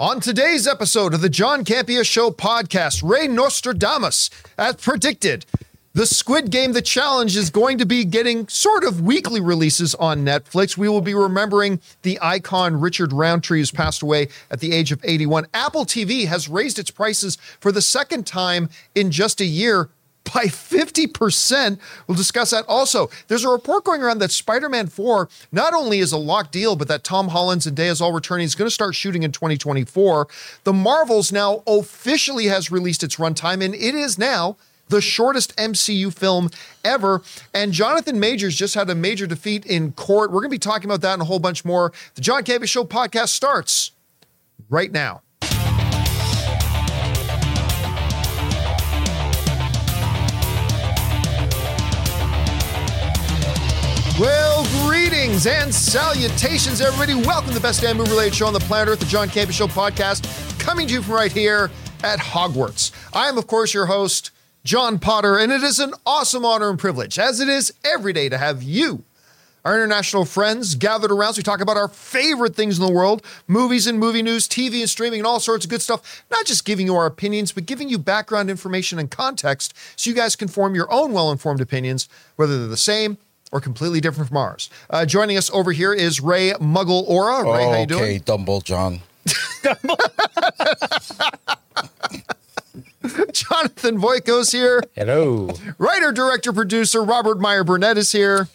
On today's episode of the John Campea Show podcast, Ray Nostradamus, as predicted, the Squid Game The Challenge is going to be getting sort of weekly releases on Netflix. We will be remembering the icon Richard Roundtree, who's passed away at the age of 81. Apple TV has raised its prices for the second time in just a year by 50%. We'll discuss that also. There's a report going around that Spider Man 4 not only is a locked deal, but that Tom Holland, Zendaya is all returning is going to start shooting in 2024. The Marvels now officially has released its runtime, and it is now the shortest MCU film ever. And Jonathan Majors just had a major defeat in court. We're going to be talking about that and a whole bunch more. The John Campea Show podcast starts right now. Well, greetings and salutations, everybody. Welcome to the best damn movie related show on the planet Earth, the John Campea Show podcast, coming to you from right here at Hogwarts. I am, of course, your host, John Potter, and it is an awesome honor and privilege, as it is every day, to have you, our international friends, gathered around so we talk about our favorite things in the world movies and movie news, TV and streaming, and all sorts of good stuff. Not just giving you our opinions, but giving you background information and context so you guys can form your own well informed opinions, whether they're the same or completely different from ours. Uh, joining us over here is Ray Muggle Aura. Ray, how you doing? Okay, Dumble John. Jonathan Voico's here. Hello. Writer, director, producer Robert Meyer Burnett is here.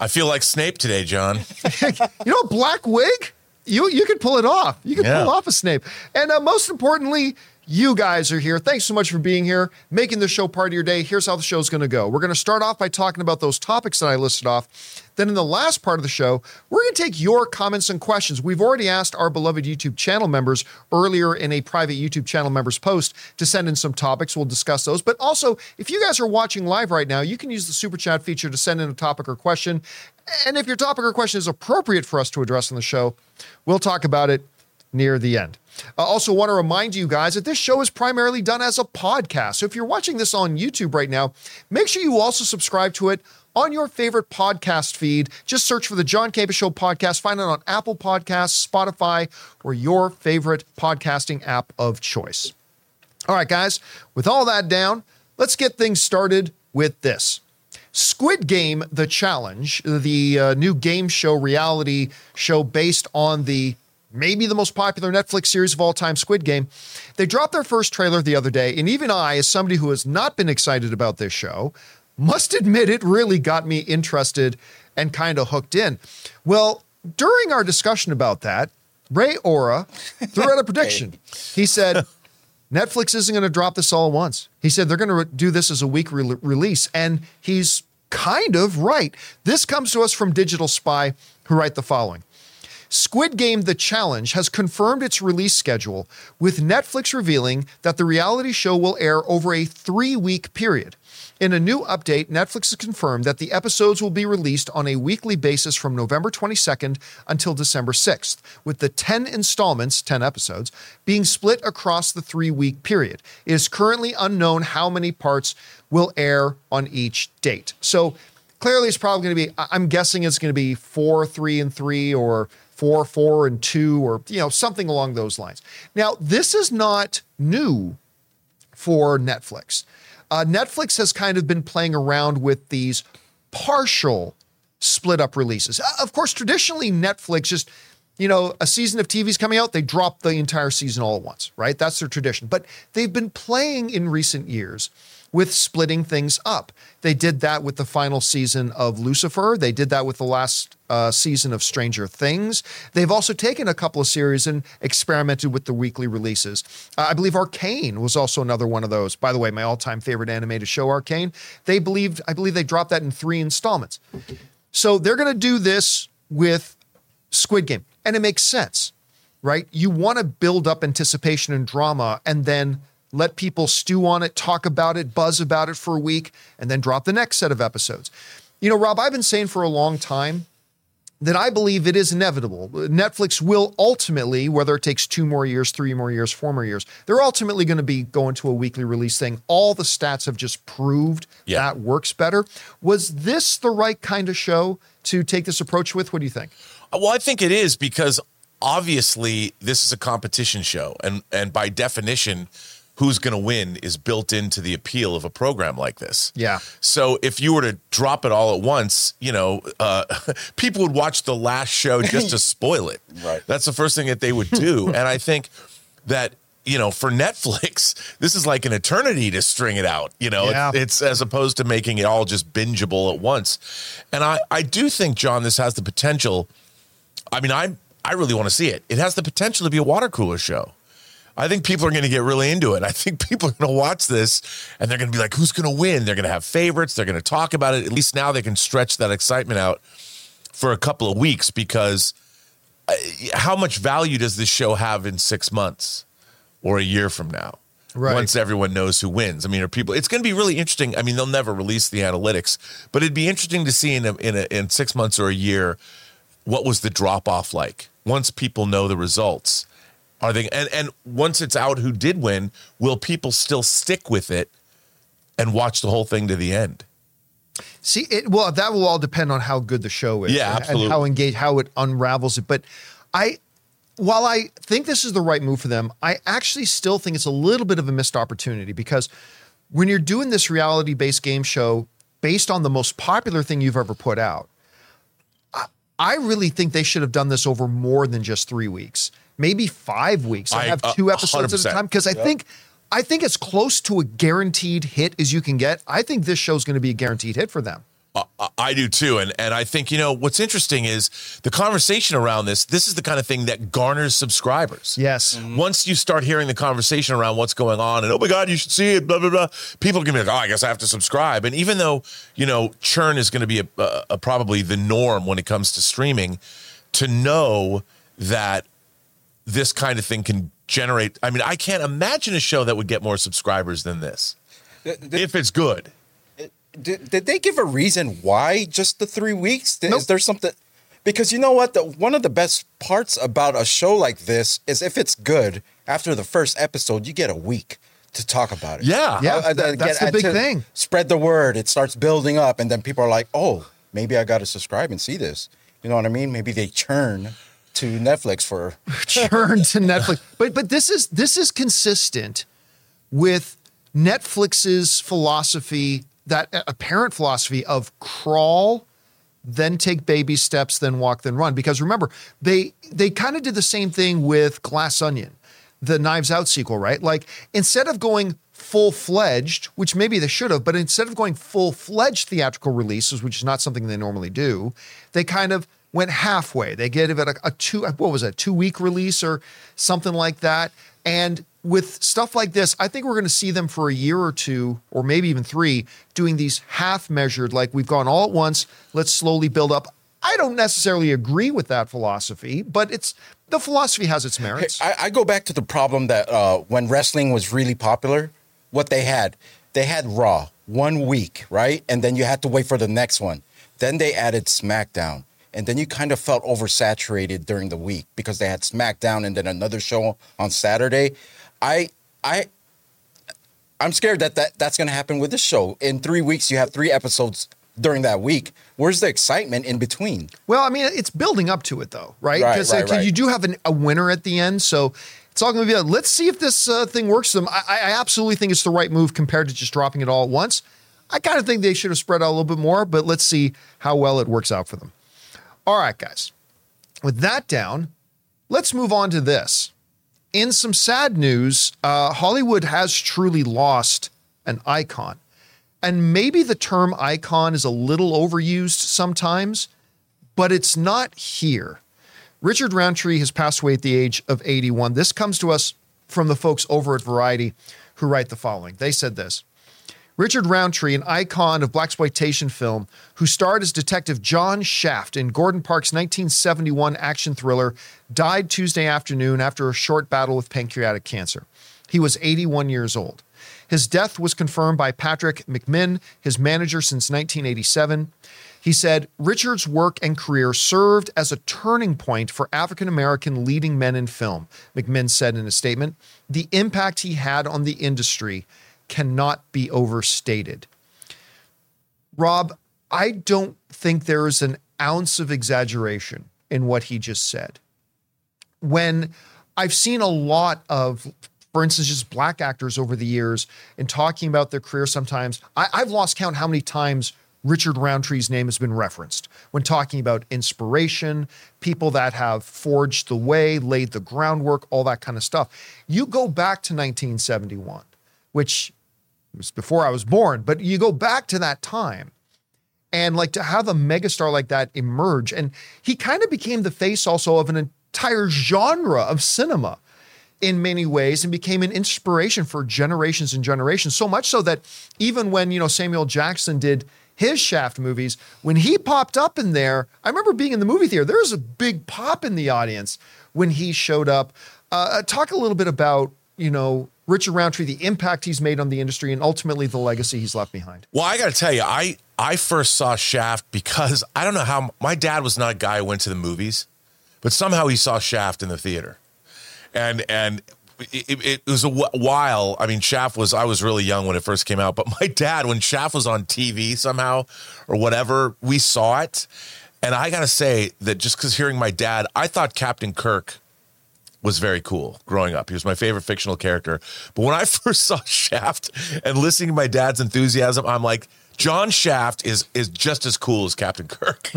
I feel like Snape today, John. You know, black wig. You you could pull it off. You could Yeah. pull off a Snape. And uh, most importantly, you guys are here. Thanks so much for being here, making the show part of your day. Here's how the show's going to go. We're going to start off by talking about those topics that I listed off. Then in the last part of the show, we're going to take your comments and questions. We've already asked our beloved YouTube channel members earlier in a private YouTube channel members post to send in some topics. We'll discuss those. But also, if you guys are watching live right now, you can use the super chat feature to send in a topic or question. And if your topic or question is appropriate for us to address on the show, we'll talk about it near the end. I also want to remind you guys that this show is primarily done as a podcast. So if you're watching this on YouTube right now, make sure you also subscribe to it on your favorite podcast feed. Just search for the John Campea Show podcast. Find it on Apple Podcasts, Spotify, or your favorite podcasting app of choice. All right, guys, with all that down, let's get things started with this. Squid Game The Challenge, the uh, new game show, reality show based on the maybe the most popular Netflix series of all time, Squid Game. They dropped their first trailer the other day, and even I, as somebody who has not been excited about this show, must admit it really got me interested and kind of hooked in. Well, during our discussion about that, Ray Aura threw out a prediction. He said, Netflix isn't going to drop this all at once. He said they're going to re- do this as a week re- release, and he's kind of right. This comes to us from Digital Spy, who write the following. Squid Game The Challenge has confirmed its release schedule, with Netflix revealing that the reality show will air over a three week period. In a new update, Netflix has confirmed that the episodes will be released on a weekly basis from November 22nd until December 6th, with the 10 installments, 10 episodes, being split across the three week period. It is currently unknown how many parts will air on each date. So clearly, it's probably going to be, I'm guessing it's going to be four, three, and three, or four, four, and two, or, you know, something along those lines. Now, this is not new for Netflix. Uh, Netflix has kind of been playing around with these partial split up releases. Uh, Of course, traditionally, Netflix just, you know, a season of TV is coming out, they drop the entire season all at once, right? That's their tradition. But they've been playing in recent years with splitting things up. They did that with the final season of Lucifer. They did that with the last uh, season of Stranger Things. They've also taken a couple of series and experimented with the weekly releases. Uh, I believe Arcane was also another one of those. By the way, my all-time favorite animated show, Arcane. They believed, I believe, they dropped that in three installments. So they're going to do this with Squid Game, and it makes sense, right? You want to build up anticipation and drama, and then let people stew on it, talk about it, buzz about it for a week, and then drop the next set of episodes. You know, Rob, I've been saying for a long time that I believe it is inevitable. Netflix will ultimately, whether it takes two more years, three more years, four more years, they're ultimately going to be going to a weekly release thing. All the stats have just proved Yeah. that works better. Was this the right kind of show to take this approach with? What do you think? Well, I think it is because obviously this is a competition show, and and by definition, who's going to win is built into the appeal of a program like this. Yeah. So if you were to drop it all at once, you know, uh, people would watch the last show just to spoil it. Right. That's the first thing that they would do, and I think that you know for Netflix, this is like an eternity to string it out. You know, Yeah. it's, it's as opposed to making it all just bingeable at once. And I I do think John, this has the potential. I mean, I I really want to see it. It has the potential to be a water cooler show. I think people are going to get really into it. I think people are going to watch this and they're going to be like, who's going to win? They're going to have favorites. They're going to talk about it. At least now they can stretch that excitement out for a couple of weeks because uh, how much value does this show have in six months or a year from now? Right. Once everyone knows who wins. I mean, are people? It's going to be really interesting. I mean, they'll never release the analytics, but it'd be interesting to see in a, in a, in six months or a year what was the drop off like once people know the results. Are they and and once it's out who did win, will people still stick with it and watch the whole thing to the end? See, it well, that will all depend on how good the show is, Yeah, and- absolutely. and how engaged, how it unravels it. But I, while I think this is the right move for them, I actually still think it's a little bit of a missed opportunity because when you're doing this reality-based game show based on the most popular thing you've ever put out, I, I really think they should have done this over more than just three weeks, maybe five weeks. and I- have uh, two episodes at a time because I think. I think it's close to a guaranteed hit as you can get. I think this show's going to be a guaranteed hit for them. I- I do too, and and I think you know what's interesting is the conversation around this. This is the kind of thing that garners subscribers. Yes. Mm-hmm. Once you start hearing the conversation around what's going on, and oh my god, you should see it, blah blah blah, people can be like, oh, I guess I have to subscribe. And even though you know churn is going to be a, a, a probably the norm when it comes to streaming, to know that this kind of thing can generate. I mean, I can't imagine a show that would get more subscribers than this if it's good. Did, did they give a reason why just the three weeks? Nope. Is there something? Because you know what, the, one of the best parts about a show like this is if it's good. After the first episode, you get a week to talk about it. Yeah. Yeah, Uh, that- that's the big to thing. Spread the word. It starts building up, and then people are like, "Oh, maybe I got to subscribe and see this." You know what I mean? Maybe they churn to Netflix for churn to Netflix. But but this is this is consistent with Netflix's philosophy, that uh, apparent philosophy of crawl, then take baby steps, then walk, then run. Because remember, they they kind of did the same thing with Glass Onion, the Knives Out sequel, right? Like instead of going full fledged, which maybe they should have, but instead of going full fledged theatrical releases, which is not something they normally do, they kind of went halfway. They gave it a, a two, what was it, two week release or something like that. And with stuff like this, I think we're going to see them for a year or two, or maybe even three, doing these half measured, like we've gone all at once, let's slowly build up. I don't necessarily agree with that philosophy, but it's the philosophy has its merits. I, I go back to the problem that uh, when wrestling was really popular, what they had, they had Raw one week, right? And then you had to wait for the next one. Then they added SmackDown. And then you kind of felt oversaturated during the week because they had SmackDown and then another show on Saturday. I I I'm scared that, that that's going to happen with this show. In 3 weeks you have 3 episodes during that week. Where's the excitement in between? Well, I mean, it's building up to it though, right? Right, Because right, right. you do have an, a winner at the end, so it's all going to be. A, let's see if this uh, thing works. for them. I, I absolutely think it's the right move compared to just dropping it all at once. I kind of think they should have spread out a little bit more, but let's see how well it works out for them. All right, guys. With that down, let's move on to this. In some sad news, uh, Hollywood has truly lost an icon. And maybe the term icon is a little overused sometimes, but it's not here. Richard Roundtree has passed away at the age of 81. This comes to us from the folks over at Variety who write the following. They said this Richard Roundtree, an icon of blaxploitation film, who starred as Detective John Shaft in Gordon Parks' 1971 action thriller, died Tuesday afternoon after a short battle with pancreatic cancer. He was 81 years old. His death was confirmed by Patrick McMinn, his manager since 1987. He said Richard's work and career served as a turning point for African American leading men in film, McMinn said in a statement. The impact he had on the industry cannot be overstated. Rob, I don't think there is an ounce of exaggeration in what he just said. when I've seen a lot of, for instance, just black actors over the years and talking about their career sometimes, I, I've lost count how many times Richard Roundtree's name has been referenced when talking about inspiration, people that have forged the way, laid the groundwork, all that kind of stuff. You go back to 1971, which was before I was born, but you go back to that time and like to have a megastar like that emerge. And he kind of became the face also of an entire genre of cinema in many ways and became an inspiration for generations and generations. So much so that even when, you know, Samuel Jackson did his Shaft movies, when he popped up in there, I remember being in the movie theater, there was a big pop in the audience when he showed up. Uh, talk a little bit about, you know, Richard Roundtree, the impact he's made on the industry, and ultimately the legacy he's left behind. Well, I got to tell you, I I first saw Shaft because I don't know how my dad was not a guy who went to the movies, but somehow he saw Shaft in the theater, and and it, it, was a while. I mean, Shaft was I was really young when it first came out, but my dad, when Shaft was on TV somehow or whatever, we saw it, and I got to say that just because hearing my dad, I thought Captain Kirk was very cool growing up. He was my favorite fictional character. But when I first saw Shaft and listening to my dad's enthusiasm, I'm like, John Shaft is is just as cool as Captain Kirk.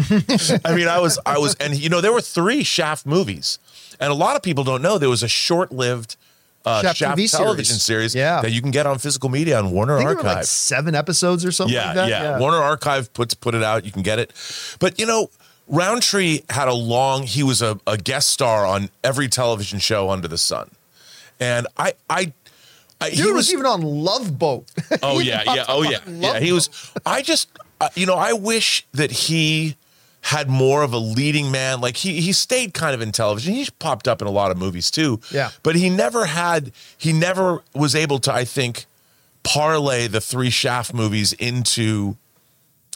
I mean, I was I was and you know there were 3 Shaft movies. And a lot of people don't know there was a short-lived uh, Shaft, Shaft television series, yeah. that you can get on physical media on Warner Archive. Like seven episodes or something yeah, like yeah, yeah. Warner Archive puts put it out. You can get it. But you know, Roundtree had a long, he was a, a guest star on every television show under the sun. And I, I, I Dude he was, was, even on Love Boat. Oh yeah, yeah, oh yeah, yeah. He was. I just, uh, you know, I wish that he had more of a leading man. Like he he stayed kind of in television. He popped up in a lot of movies too. Yeah, but he never had. He never was able to. I think parlay the three Shaft movies into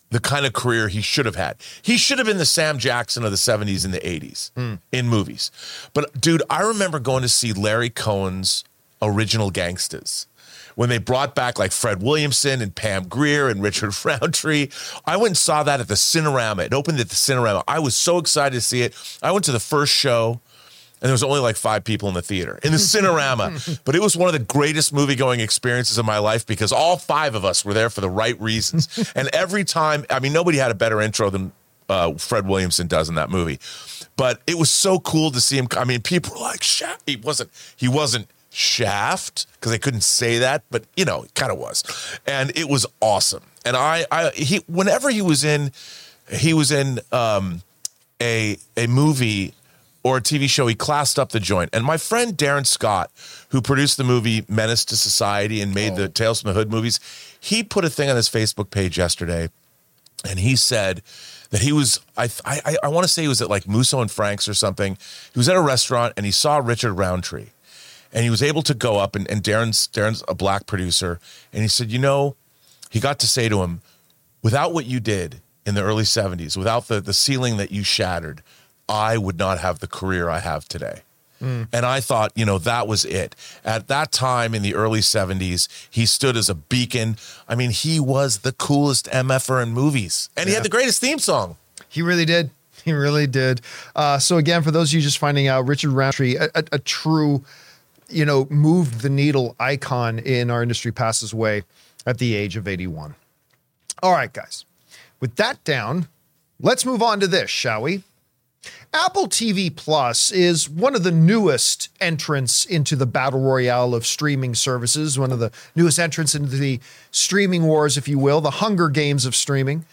the kind of career he should have had. He should have been the Sam Jackson of the 70s and the 80s mm. in movies. But dude, I remember going to see Larry Cohen's original Gangstas when they brought back like Fred Williamson and Pam Grier and Richard Roundtree. I went and saw that at the Cinerama. It opened at the Cinerama. I was so excited to see it. I went to the first show and there was only like five people in the theater in the Cinerama. but it was one of the greatest movie going experiences of my life because all five of us were there for the right reasons. and every time, I mean, nobody had a better intro than uh, Fred Williamson does in that movie. But it was so cool to see him. I mean, people were like, Shaft. He wasn't. He wasn't Shaft because they couldn't say that, but you know, it kind of was. And it was awesome. And I, I, he, whenever he was in, he was in um, a a movie or a TV show, he classed up the joint. And my friend Darin Scott, who produced the movie Menace II Society and made oh. the Tales from the Hood movies, he put a thing on his Facebook page yesterday, and he said that he was I I, I want to say he was at like Musso and Frank's or something. He was at a restaurant and he saw Richard Roundtree, and he was able to go up and, and Darin's Darin's a black producer, and he said, you know, he got to say to him, without what you did in the early 70s, without the the ceiling that you shattered I would not have the career I have today. Mm. And I thought, you know, that was it. At that time in the early 70s, he stood as a beacon. I mean, he was the coolest MFer in movies, and yeah. he had the greatest theme song. He really did. He really did. Uh, so, again, for those of you just finding out, Richard Roundtree, a, a, a true, you know, moved the needle icon in our industry, passes away at the age of 81. All right, guys. With that down, let's move on to this, shall we? Apple TV Plus is one of the newest entrants into the battle royale of streaming services, one of the newest entrants into the streaming wars, if you will, the Hunger Games of streaming.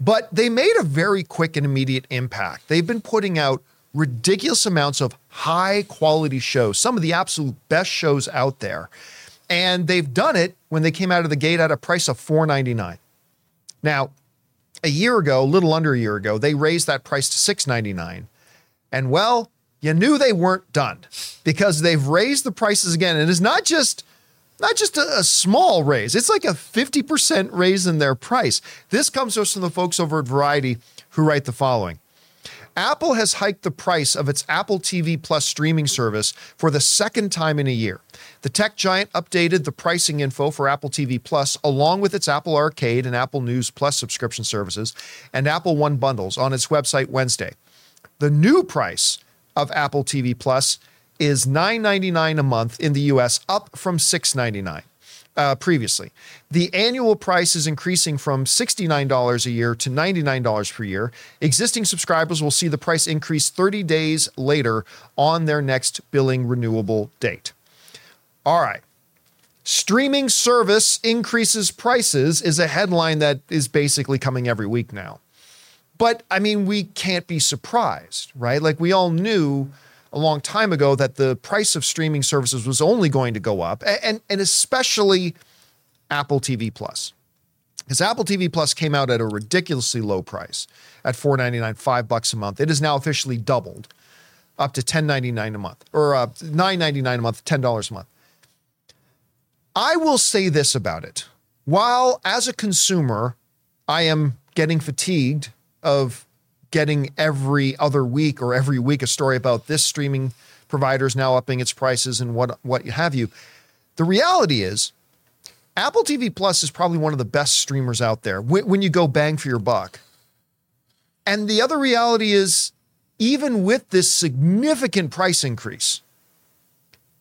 But they made a very quick and immediate impact. They've been putting out ridiculous amounts of high quality shows, some of the absolute best shows out there. And they've done it when they came out of the gate at a price of $4.99. Now, a year ago, a little under a year ago, they raised that price to $6.99. And well, you knew they weren't done because they've raised the prices again. And it's not just not just a, a, small raise, it's like a 50% raise in their price. This comes to us from the folks over at Variety who write the following. Apple has hiked the price of its Apple TV Plus streaming service for the second time in a year. The tech giant updated the pricing info for Apple TV Plus along with its Apple Arcade and Apple News Plus subscription services and Apple One bundles on its website Wednesday. The new price of Apple TV Plus is $9.99 a month in the US, up from $6.99 uh, previously. The annual price is increasing from $69 a year to $99 per year. Existing subscribers will see the price increase 30 days later on their next billing renewable date. All right. Streaming service increases prices is a headline that is basically coming every week now. But I mean, we can't be surprised, right? Like we all knew a long time ago that the price of streaming services was only going to go up, and, and especially Apple TV Plus. Because Apple TV Plus came out at a ridiculously low price at $4.99, five bucks a month. It is now officially doubled up to $10.99 a month, or uh, $9.99 a month, $10 a month. I will say this about it. While as a consumer, I am getting fatigued of getting every other week or every week a story about this streaming provider is now upping its prices and what what have you. The reality is, Apple TV Plus is probably one of the best streamers out there when, when you go bang for your buck. And the other reality is, even with this significant price increase,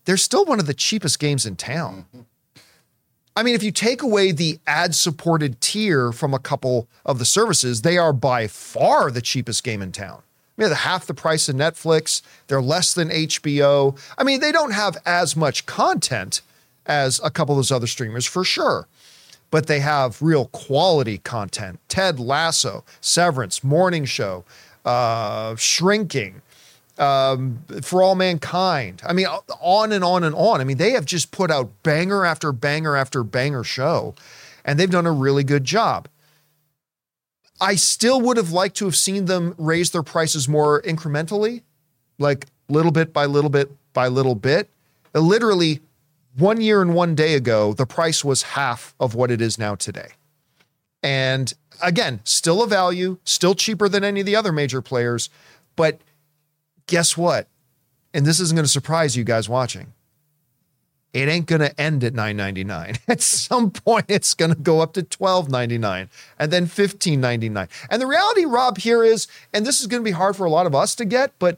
they're still one of the cheapest games in town. Mm-hmm. I mean, if you take away the ad supported tier from a couple of the services, they are by far the cheapest game in town. I mean, they're half the price of Netflix. They're less than HBO. I mean, they don't have as much content as a couple of those other streamers for sure, but they have real quality content. Ted Lasso, Severance, Morning Show, uh, Shrinking, um, for all mankind. I mean, on and on and on. I mean, they have just put out banger after banger after banger show, and they've done a really good job. I still would have liked to have seen them raise their prices more incrementally, like little bit by little bit by little bit. Literally, one year and one day ago, the price was half of what it is now today. And again, still a value, still cheaper than any of the other major players, but guess what? And this isn't going to surprise you guys watching. It ain't going to end at 9.99. At some point it's going to go up to 12.99 and then 15.99. And the reality Rob here is and this is going to be hard for a lot of us to get, but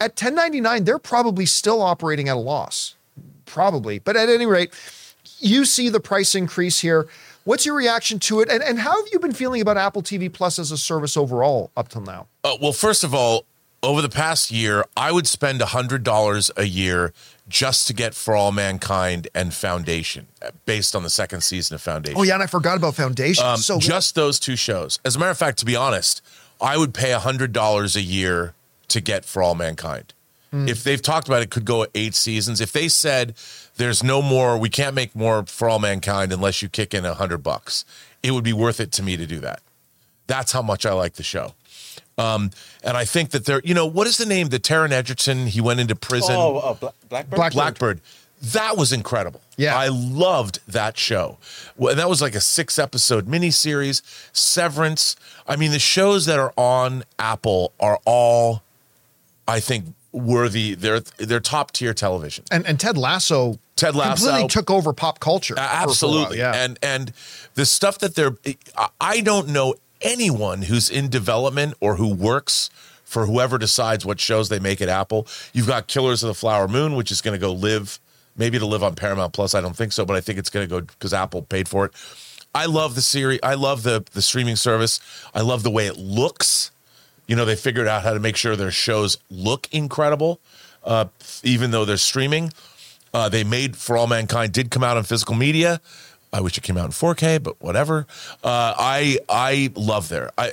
at 10.99 they're probably still operating at a loss. Probably. But at any rate, you see the price increase here. What's your reaction to it? And, and how have you been feeling about Apple TV Plus as a service overall up till now? Uh, well, first of all, over the past year, I would spend $100 a year just to get For All Mankind and Foundation, based on the second season of Foundation. Oh, yeah, and I forgot about Foundation. Um, so just those two shows. As a matter of fact, to be honest, I would pay $100 a year to get For All Mankind. Mm. If they've talked about it, could go eight seasons. If they said there's no more, we can't make more For All Mankind unless you kick in a hundred bucks, it would be worth it to me to do that. That's how much I like the show. Um, and I think that they're, you know, what is the name? The Taron Egerton, he went into prison. Oh, uh, Blackbird? Blackbird. Blackbird. That was incredible. Yeah. I loved that show. Well, that was like a six episode miniseries, Severance. I mean, the shows that are on Apple are all, I think, worthy. They're they're top tier television. And and Ted Lasso Ted Lasso completely took over pop culture. For- for a while, absolutely. yeah. And and the stuff that they're I- I don't know anyone who's in development or who works for whoever decides what shows they make at Apple. You've got Killers of the Flower Moon, which is going to go live, maybe to live on Paramount Plus. I don't think so, but I think it's going to go because Apple paid for it. I love the series. I love the the streaming service. I love the way it looks. You know, they figured out how to make sure their shows look incredible, uh, even though they're streaming. Uh, they made For All Mankind did come out on physical media. I wish it came out in 4K, but whatever. Uh, I I love their I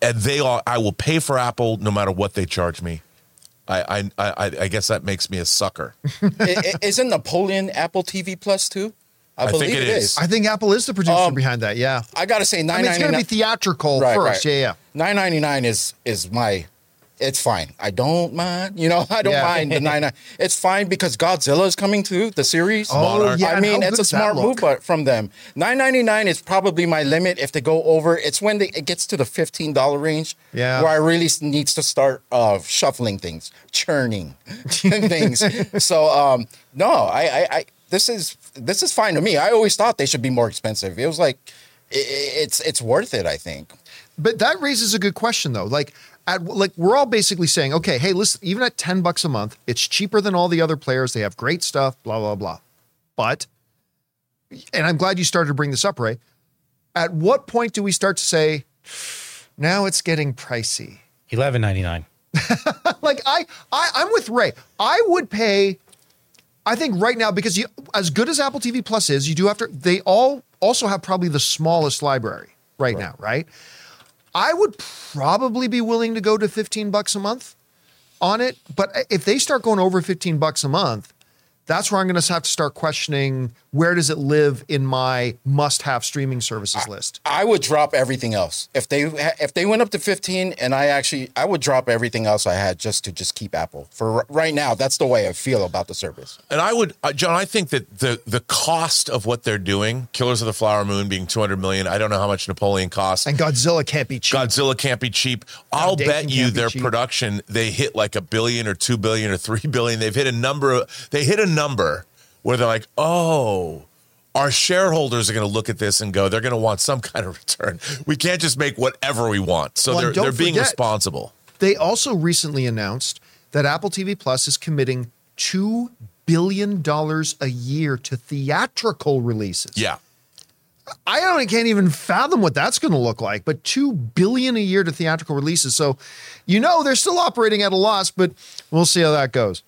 and they all I will pay for Apple no matter what they charge me. I I I, I guess that makes me a sucker. I- I- Isn't Napoleon Apple TV Plus too? I, I believe think it it is. is. I think Apple is the producer Um, behind that. Yeah. I gotta say, I nine mean, it's going to be theatrical Right, first. right. Yeah, yeah. Nine ninety nine is is my. It's fine. I don't mind. You know, I don't Yeah. mind the nine nine. It's fine because Godzilla is coming to The series. Oh, Monarch. yeah. I mean, it's a smart move but from them. Nine ninety nine is probably my limit. If they go over, it's when they, it gets to the fifteen dollar range. Yeah. where I really needs to start uh, shuffling things, churning things. So um, no, I, I, I this is this is fine to me. I always thought they should be more expensive. It was like i- i- it's it's worth it. I think. But that raises a good question, though. Like, at like we're all basically saying, okay, hey, listen, even at 10 bucks a month, it's cheaper than all the other players. They have great stuff, blah, blah, blah. But, and I'm glad you started to bring this up, Ray. At what point do we start to say, now it's getting pricey? Eleven ninety nine. like I, I I'm with Ray. I would pay. I think right now because you, as good as Apple TV Plus is, you do have to. They all also have probably the smallest library right, now, right? I would probably be willing to go to 15 bucks a month on it, but if they start going over 15 bucks a month, that's where I'm going to have to start questioning where does it live in my must-have streaming services list. I would drop everything else if they if they went up to 15, and I actually I would drop everything else I had just to just keep Apple for right now. That's the way I feel about the service. And I would, uh, John, I think that the the cost of what they're doing, Killers of the Flower Moon being 200 million, I don't know how much Napoleon costs. And Godzilla can't be cheap. Godzilla can't be cheap. I'll bet you their cheap. production they hit like a billion or 2 billion or 3 billion. They've hit a number of, they hit a number where they're like, "Oh, our shareholders are going to look at this and go, they're going to want some kind of return. We can't just make whatever we want." So Well, they're they're being forget- responsible. They also recently announced that Apple TV Plus is committing $2 billion a year to theatrical releases. Yeah. I don't can't even fathom what that's going to look like, but 2 billion a year to theatrical releases. So, you know, they're still operating at a loss, but we'll see how that goes.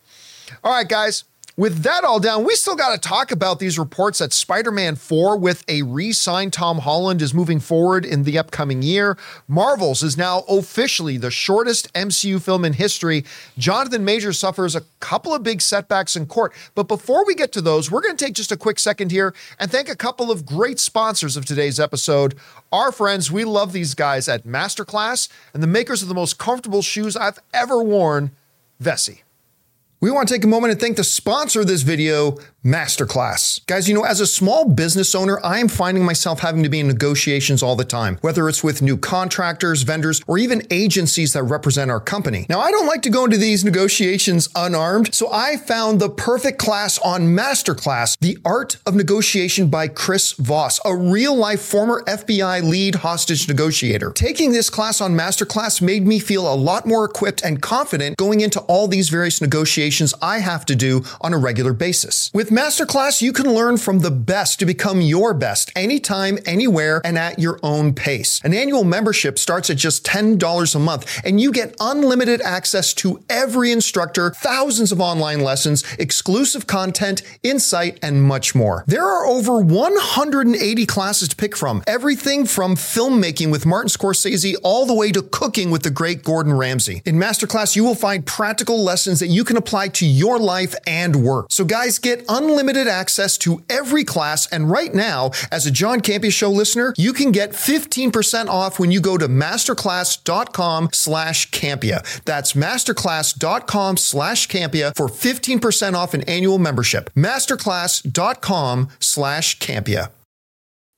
All right, guys. With that all down, we still got to talk about these reports that Spider Man 4 with a re signed Tom Holland is moving forward in the upcoming year. Marvel's is now officially the shortest MCU film in history. Jonathan Major suffers a couple of big setbacks in court. But before we get to those, we're going to take just a quick second here and thank a couple of great sponsors of today's episode. Our friends, we love these guys at Masterclass and the makers of the most comfortable shoes I've ever worn, Vessi. We want to take a moment and thank the sponsor of this video, Masterclass. Guys, you know, as a small business owner, I am finding myself having to be in negotiations all the time, whether it's with new contractors, vendors, or even agencies that represent our company. Now, I don't like to go into these negotiations unarmed, so I found the perfect class on Masterclass, The Art of Negotiation by Chris Voss, a real life former FBI lead hostage negotiator. Taking this class on Masterclass made me feel a lot more equipped and confident going into all these various negotiations I have to do on a regular basis. With Masterclass, you can learn from the best to become your best anytime, anywhere, and at your own pace. An annual membership starts at just $10 a month, and you get unlimited access to every instructor, thousands of online lessons, exclusive content, insight, and much more. There are over 180 classes to pick from, everything from filmmaking with Martin Scorsese all the way to cooking with the great Gordon Ramsay. In Masterclass, you will find practical lessons that you can apply to your life and work. So, guys, get unlimited access to every class. And right now, as a John Campea Show listener, you can get 15% off when you go to masterclass.com slash Campea. That's masterclass.com slash Campea for 15% off an annual membership. Masterclass.com slash Campea.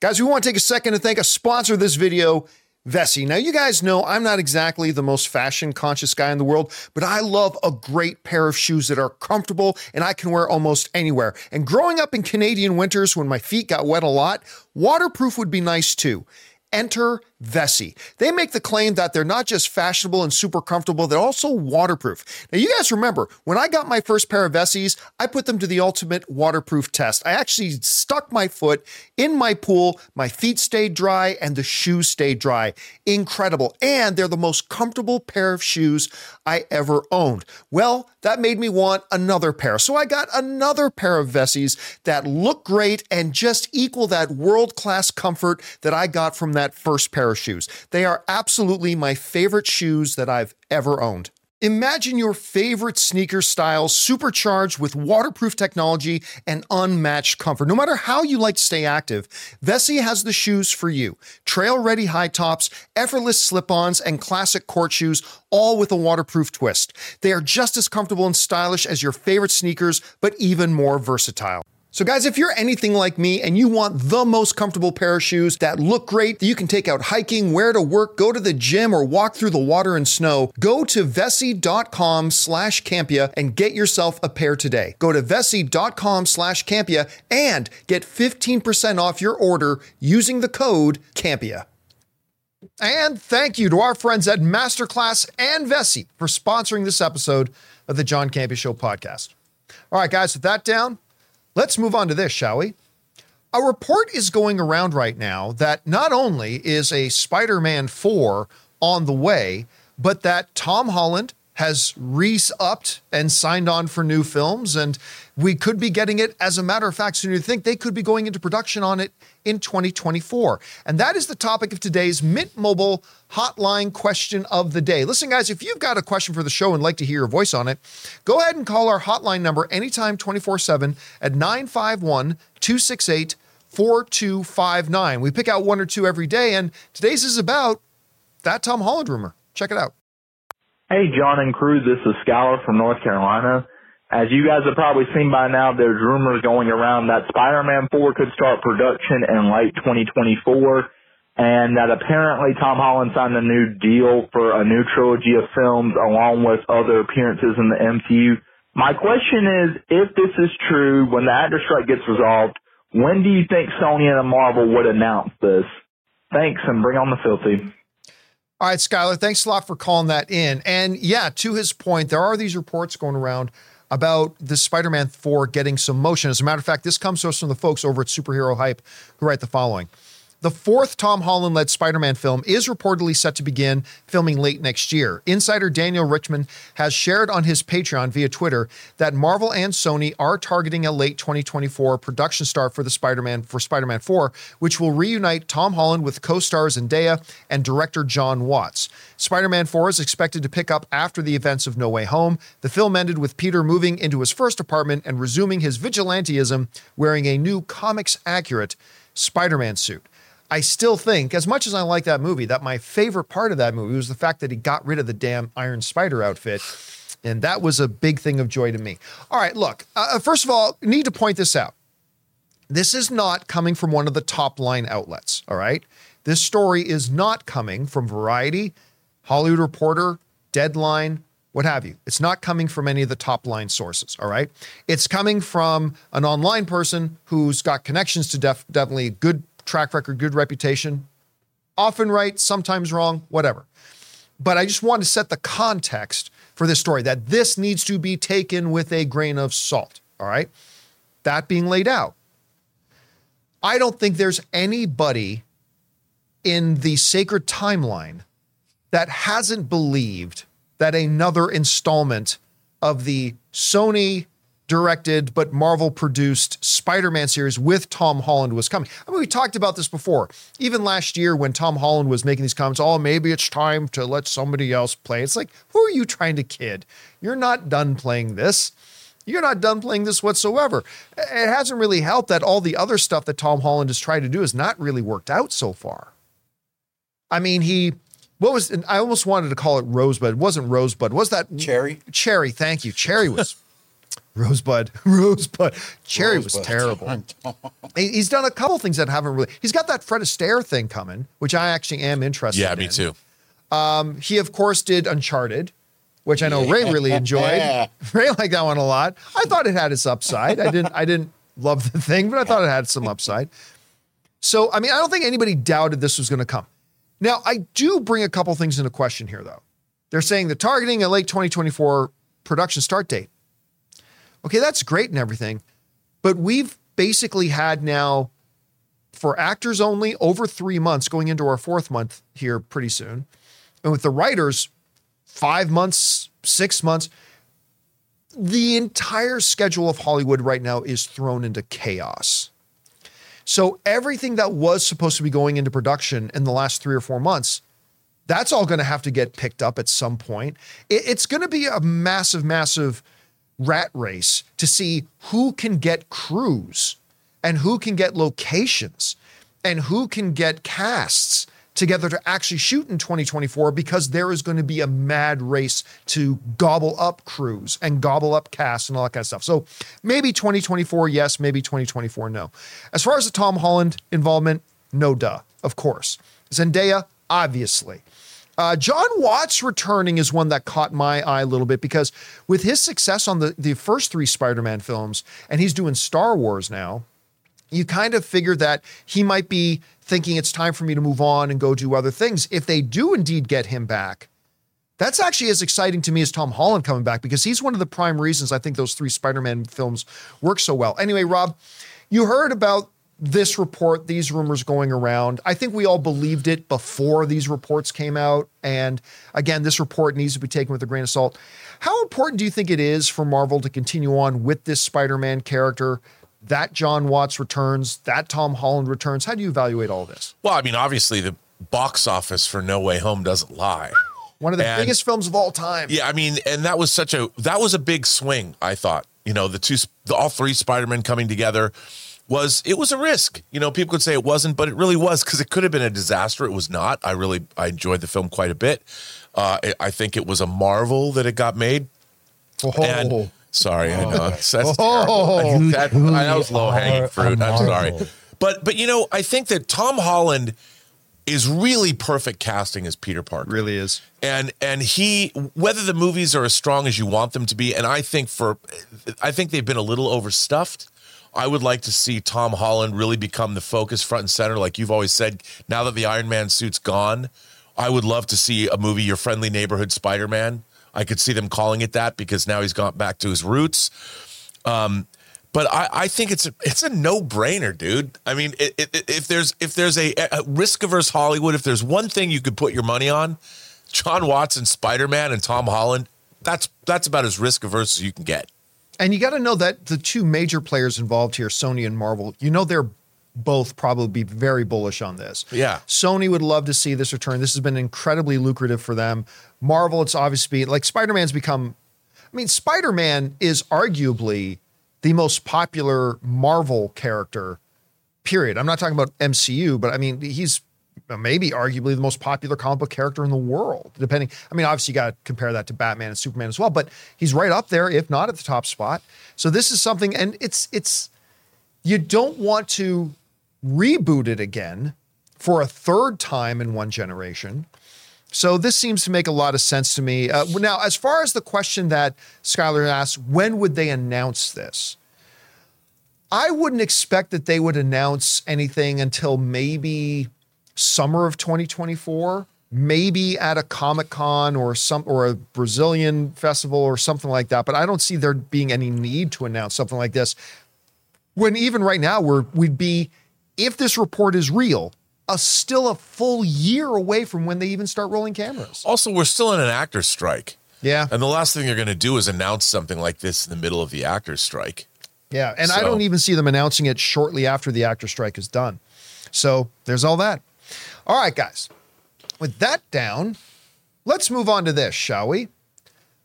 Guys, we want to take a second to thank a sponsor of this video, Vessi. Now, you guys know I'm not exactly the most fashion conscious guy in the world, but I love a great pair of shoes that are comfortable and I can wear almost anywhere. And growing up in Canadian winters when my feet got wet a lot, waterproof would be nice too. Enter Vessi. They make the claim that they're not just fashionable and super comfortable, they're also waterproof. Now, you guys remember when I got my first pair of Vessis, I put them to the ultimate waterproof test. I actually stuck my foot in my pool, my feet stayed dry, and the shoes stayed dry. Incredible. And they're the most comfortable pair of shoes I ever owned. Well, that made me want another pair. So I got another pair of Vessis that look great and just equal that world class comfort that I got from that first pair of shoes. They are absolutely my favorite shoes that I've ever owned. Imagine your favorite sneaker style supercharged with waterproof technology and unmatched comfort. No matter how you like to stay active, Vessi has the shoes for you. Trail ready high tops, effortless slip ons, and classic court shoes, all with a waterproof twist. They are just as comfortable and stylish as your favorite sneakers, but even more versatile. So, guys, if you're anything like me and you want the most comfortable pair of shoes that look great, that you can take out hiking, wear to work, go to the gym, or walk through the water and snow, go to Vessi.com slash Campea and get yourself a pair today. Go to Vessi.com slash Campea and get 15% off your order using the code Campea. And thank you to our friends at Masterclass and Vessi for sponsoring this episode of the John Campea Show podcast. All right, guys, with that down, let's move on to this, shall we? A report is going around right now that not only is a Spider Man 4 on the way, but that Tom Holland has re upped and signed on for new films. And we could be getting it, as a matter of fact, sooner you think they could be going into production on it in 2024. And that is the topic of today's Mint Mobile hotline question of the day. Listen, guys, if you've got a question for the show and like to hear your voice on it, go ahead and call our hotline number anytime 24 7 at 951 268 4259. We pick out one or two every day, and today's is about that Tom Holland rumor. Check it out. Hey, John and crew, this is Skylar from North Carolina. As you guys have probably seen by now, there's rumors going around that Spider-Man 4 could start production in late 2024 and that apparently Tom Holland signed a new deal for a new trilogy of films along with other appearances in the MCU. My question is, if this is true, when the actor strike gets resolved, when do you think Sony and Marvel would announce this? Thanks and bring on the filthy. All right, Skylar, thanks a lot for calling that in. And yeah, to his point, there are these reports going around about the Spider Man 4 getting some motion. As a matter of fact, this comes to us from the folks over at Superhero Hype who write the following. The fourth Tom Holland led Spider Man film is reportedly set to begin filming late next year. Insider Daniel Richtman has shared on his Patreon via Twitter that Marvel and Sony are targeting a late 2024 production start for the Spider Man for Spider Man 4, which will reunite Tom Holland with co stars Zendaya and director Jon Watts. Spider Man 4 is expected to pick up after the events of No Way Home. The film ended with Peter moving into his first apartment and resuming his vigilanteism wearing a new comics accurate Spider Man suit. I still think, as much as I like that movie, that my favorite part of that movie was the fact that he got rid of the damn Iron Spider outfit. And that was a big thing of joy to me. All right, look, uh, first of all, need to point this out. This is not coming from one of the top line outlets, all right? This story is not coming from Variety, Hollywood Reporter, Deadline, what have you. It's not coming from any of the top line sources, all right? It's coming from an online person who's got connections to def- definitely good track record, good reputation, often right, sometimes wrong, whatever. But I just want to set the context for this story that this needs to be taken with a grain of salt. All right. That being laid out, I don't think there's anybody in the sacred timeline that hasn't believed that another installment of the Sony directed but Marvel produced Spider Man series with Tom Holland was coming. I mean, we talked about this before. Even last year when Tom Holland was making these comments, oh, maybe it's time to let somebody else play. It's like, who are you trying to kid? You're not done playing this. You're not done playing this whatsoever. It hasn't really helped that all the other stuff that Tom Holland has tried to do has not really worked out so far. I mean, he what was I almost wanted to call it Rosebud. It wasn't Rosebud. Was that Cherry? Cherry, thank you. Cherry was Rosebud, Rosebud. Cherry Rosebud. was terrible. He's done a couple things that haven't really. He's got that Fred Astaire thing coming, which I actually am interested. Yeah, in. me too. Um, he of course did Uncharted, which I know Ray really enjoyed. Ray liked that one a lot. I thought it had its upside. I didn't. I didn't love the thing, but I thought it had some upside. So I mean, I don't think anybody doubted this was going to come. Now I do bring a couple things into question here, though. They're saying they're targeting a late 2024 production start date. Okay, that's great and everything, but we've basically had now for actors only over three months going into our fourth month here pretty soon. And with the writers, five months, six months. The entire schedule of Hollywood right now is thrown into chaos. So everything that was supposed to be going into production in the last three or four months, that's all going to have to get picked up at some point. It- it's going to be a massive, massive rat race to see who can get crews and who can get locations and who can get casts together to actually shoot in 2024 because there is going to be a mad race to gobble up crews and gobble up casts and all that kind of stuff. So maybe 2024, yes, maybe 2024, no. As far as the Tom Holland involvement, no duh, of course. Zendaya, obviously. Uh, Jon Watts returning is one that caught my eye a little bit because with his success on the, the first three Spider Man films, and he's doing Star Wars now, you kind of figure that he might be thinking it's time for me to move on and go do other things. If they do indeed get him back, that's actually as exciting to me as Tom Holland coming back because he's one of the prime reasons I think those three Spider Man films work so well. Anyway, Rob, you heard about this report, these rumors going around. I think we all believed it before these reports came out. And again, this report needs to be taken with a grain of salt. How important do you think it is for Marvel to continue on with this Spider Man character? That Jon Watts returns, that Tom Holland returns. How do you evaluate all this? Well, I mean, obviously, the box office for No Way Home doesn't lie. One of the And- biggest films of all time. Yeah, I mean, and that was such a that was a big swing. I thought, you know, the two, the, all three Spider-Men coming together was it was a risk. You know, people could say it wasn't, but it really was because it could have been a disaster. It was not. I really I enjoyed the film quite a bit. Uh, I- I think it was a marvel that it got made. Oh, And sorry, I know that's, that's Oh. terrible. That, I that was low hanging fruit. I'm sorry, but but you know, I think that Tom Holland is really perfect casting as Peter Parker really is. and and he whether the movies are as strong as you want them to be and i think for i think they've been a little overstuffed i would like to see tom holland really become the focus front and center like you've always said now that the iron man suit's gone i would love to see a movie your friendly neighborhood spider-man i could see them calling it that because now he's gone back to his roots um, but I, I think it's a, it's a no brainer, dude. I mean, i i if there's if there's a, a risk averse Hollywood, if there's one thing you could put your money on, John Watson, Spider Man, and Tom Holland, that's that's about as risk averse as you can get. And you got to know that the two major players involved here, Sony and Marvel, you know they're both probably be very bullish on this. Yeah. Sony would love to see this return. This has been incredibly lucrative for them. Marvel, it's obviously like Spider Man's become. I mean, Spider Man is arguably the most popular Marvel character. Period. I'm not talking about MCU, but I mean he's maybe arguably the most popular comic book character in the world. Depending, I mean, obviously you got to compare that to Batman and Superman as well, but he's right up there, if not at the top spot. So this is something, and it's it's you don't want to reboot it again for a third time in one generation. So this seems to make a lot of sense to me. Uh, now, as far as the question that Skylar asked, when would they announce this? I wouldn't expect that they would announce anything until maybe summer of 2024, maybe at a Comic Con or some or a Brazilian festival or something like that. But I don't see there being any need to announce something like this. When even right now we're we'd be if this report is real a still a full year away from when they even start rolling cameras. Also, we're still in an actor strike, yeah. And the last thing they're going to do is announce something like this in the middle of the actors strike. yeah and i don't even see them announcing it shortly after the actor strike is done. So there's all that all right guys with that down let's move on to this shall we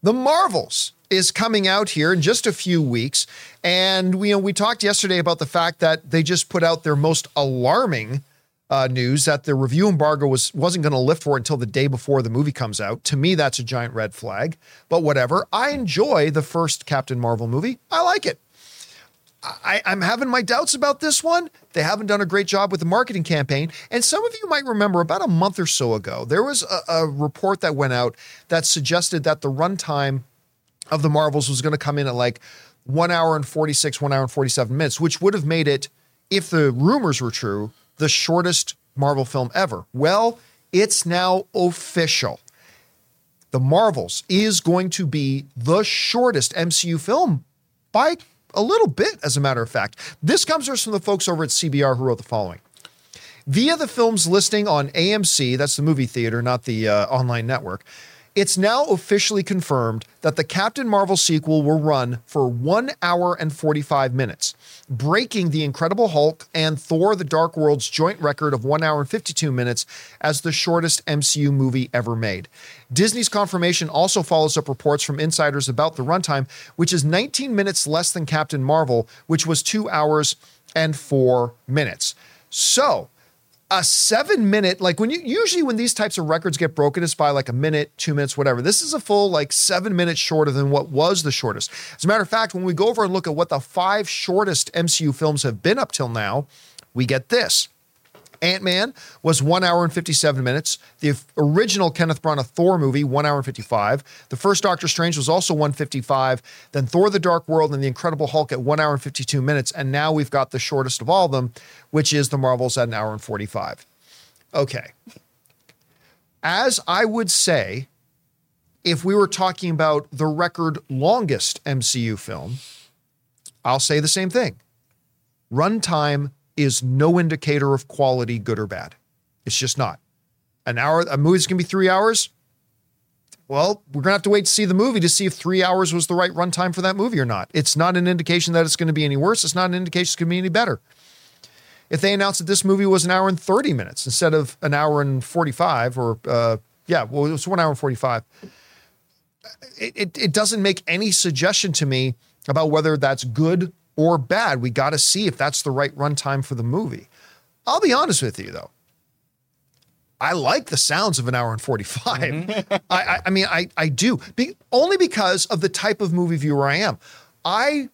The Marvels is coming out here in just a few weeks. And we, you know, we talked yesterday about the fact that they just put out their most alarming uh, news that the review embargo was, wasn't going to lift for until the day before the movie comes out. To me, that's a giant red flag. But whatever. I enjoy the first Captain Marvel movie. I like it. I, I'm having my doubts about this one. They haven't done a great job with the marketing campaign. And some of you might remember about a month or so ago, there was a, a report that went out that suggested that the runtime of the Marvels was going to come in at like one hour and 46, one hour and 47 minutes, which would have made it, if the rumors were true, the shortest Marvel film ever. Well, it's now official. The Marvels is going to be the shortest MCU film by a little bit, as a matter of fact. This comes from the folks over at CBR who wrote the following. Via the film's listing on AMC, that's the movie theater, not the uh, online network, it's now officially confirmed that the Captain Marvel sequel will run for one hour and 45 minutes, breaking the Incredible Hulk and Thor the Dark World's joint record of one hour and 52 minutes as the shortest MCU movie ever made. Disney's confirmation also follows up reports from insiders about the runtime, which is 19 minutes less than Captain Marvel, which was two hours and four minutes. So, a seven minute like when you usually when these types of records get broken it's by like a minute two minutes whatever. This is a full like seven minutes shorter than what was the shortest. As a matter of fact when we go over and look at what the five shortest mcu films have been up till now we get this Ant Man was one hour and 57 minutes. The original Kenneth Branagh Thor movie, one hour and 55. The first Doctor Strange was also 155. Then Thor the Dark World and The Incredible Hulk at one hour and 52 minutes. And now we've got the shortest of all of them, which is The Marvels at an hour and 45. Okay. As I would say, if we were talking about the record longest MCU film, I'll say the same thing. Runtime is no indicator of quality, good or bad. It's just not. An hour, a movie's gonna be three hours. Well, we're gonna have to wait to see the movie to see if three hours was the right runtime for that movie or not. It's not an indication that it's gonna be any worse. It's not an indication it's gonna be any better. If they announced that this movie was an hour and 30 minutes instead of an hour and 45, or uh, yeah, well, it was one hour and 45, it, it, it doesn't make any suggestion to me about whether that's good or bad. We got to see if that's the right runtime for the movie. I'll be honest with you though. I like the sounds of an hour and 45. Mm-hmm. I, I, I mean, I, I do, be, only because of the type of movie viewer I am. I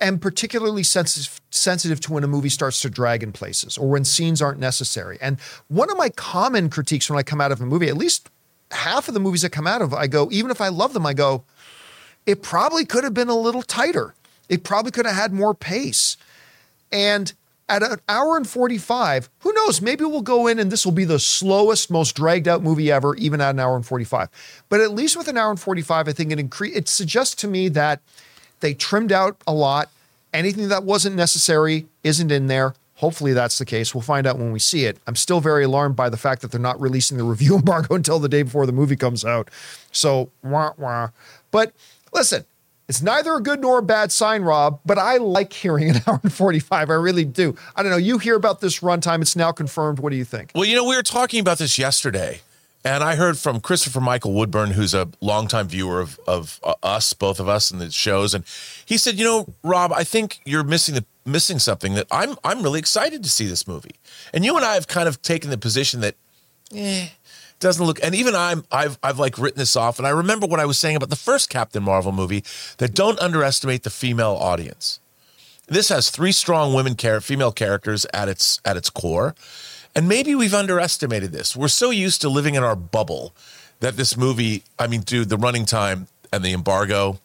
am particularly sensitive, sensitive to when a movie starts to drag in places or when scenes aren't necessary. And one of my common critiques when I come out of a movie, at least half of the movies that come out of, I go, even if I love them, I go, it probably could have been a little tighter. It probably could have had more pace. And at an hour and 45, who knows? Maybe we'll go in and this will be the slowest, most dragged out movie ever, even at an hour and 45. But at least with an hour and 45, I think it incre- it suggests to me that they trimmed out a lot. Anything that wasn't necessary isn't in there. Hopefully that's the case. We'll find out when we see it. I'm still very alarmed by the fact that they're not releasing the review embargo until the day before the movie comes out. So, wah, wah. But listen, it's neither a good nor a bad sign, Rob, but I like hearing an hour and 45. I really do. I don't know. You hear about this runtime. It's now confirmed. What do you think? Well, you know, we were talking about this yesterday, and I heard from Christopher Michael Woodburn, who's a longtime viewer of, of uh, us, both of us, and the shows. And he said, you know, Rob, I think you're missing the missing something that I'm I'm really excited to see this movie. And you and I have kind of taken the position that, eh, doesn't look and even I'm I've I've like written this off and I remember what I was saying about the first Captain Marvel movie that don't underestimate the female audience. This has three strong women char- female characters at its at its core. And maybe we've underestimated this. We're so used to living in our bubble that this movie, I mean, dude, the running time and the embargo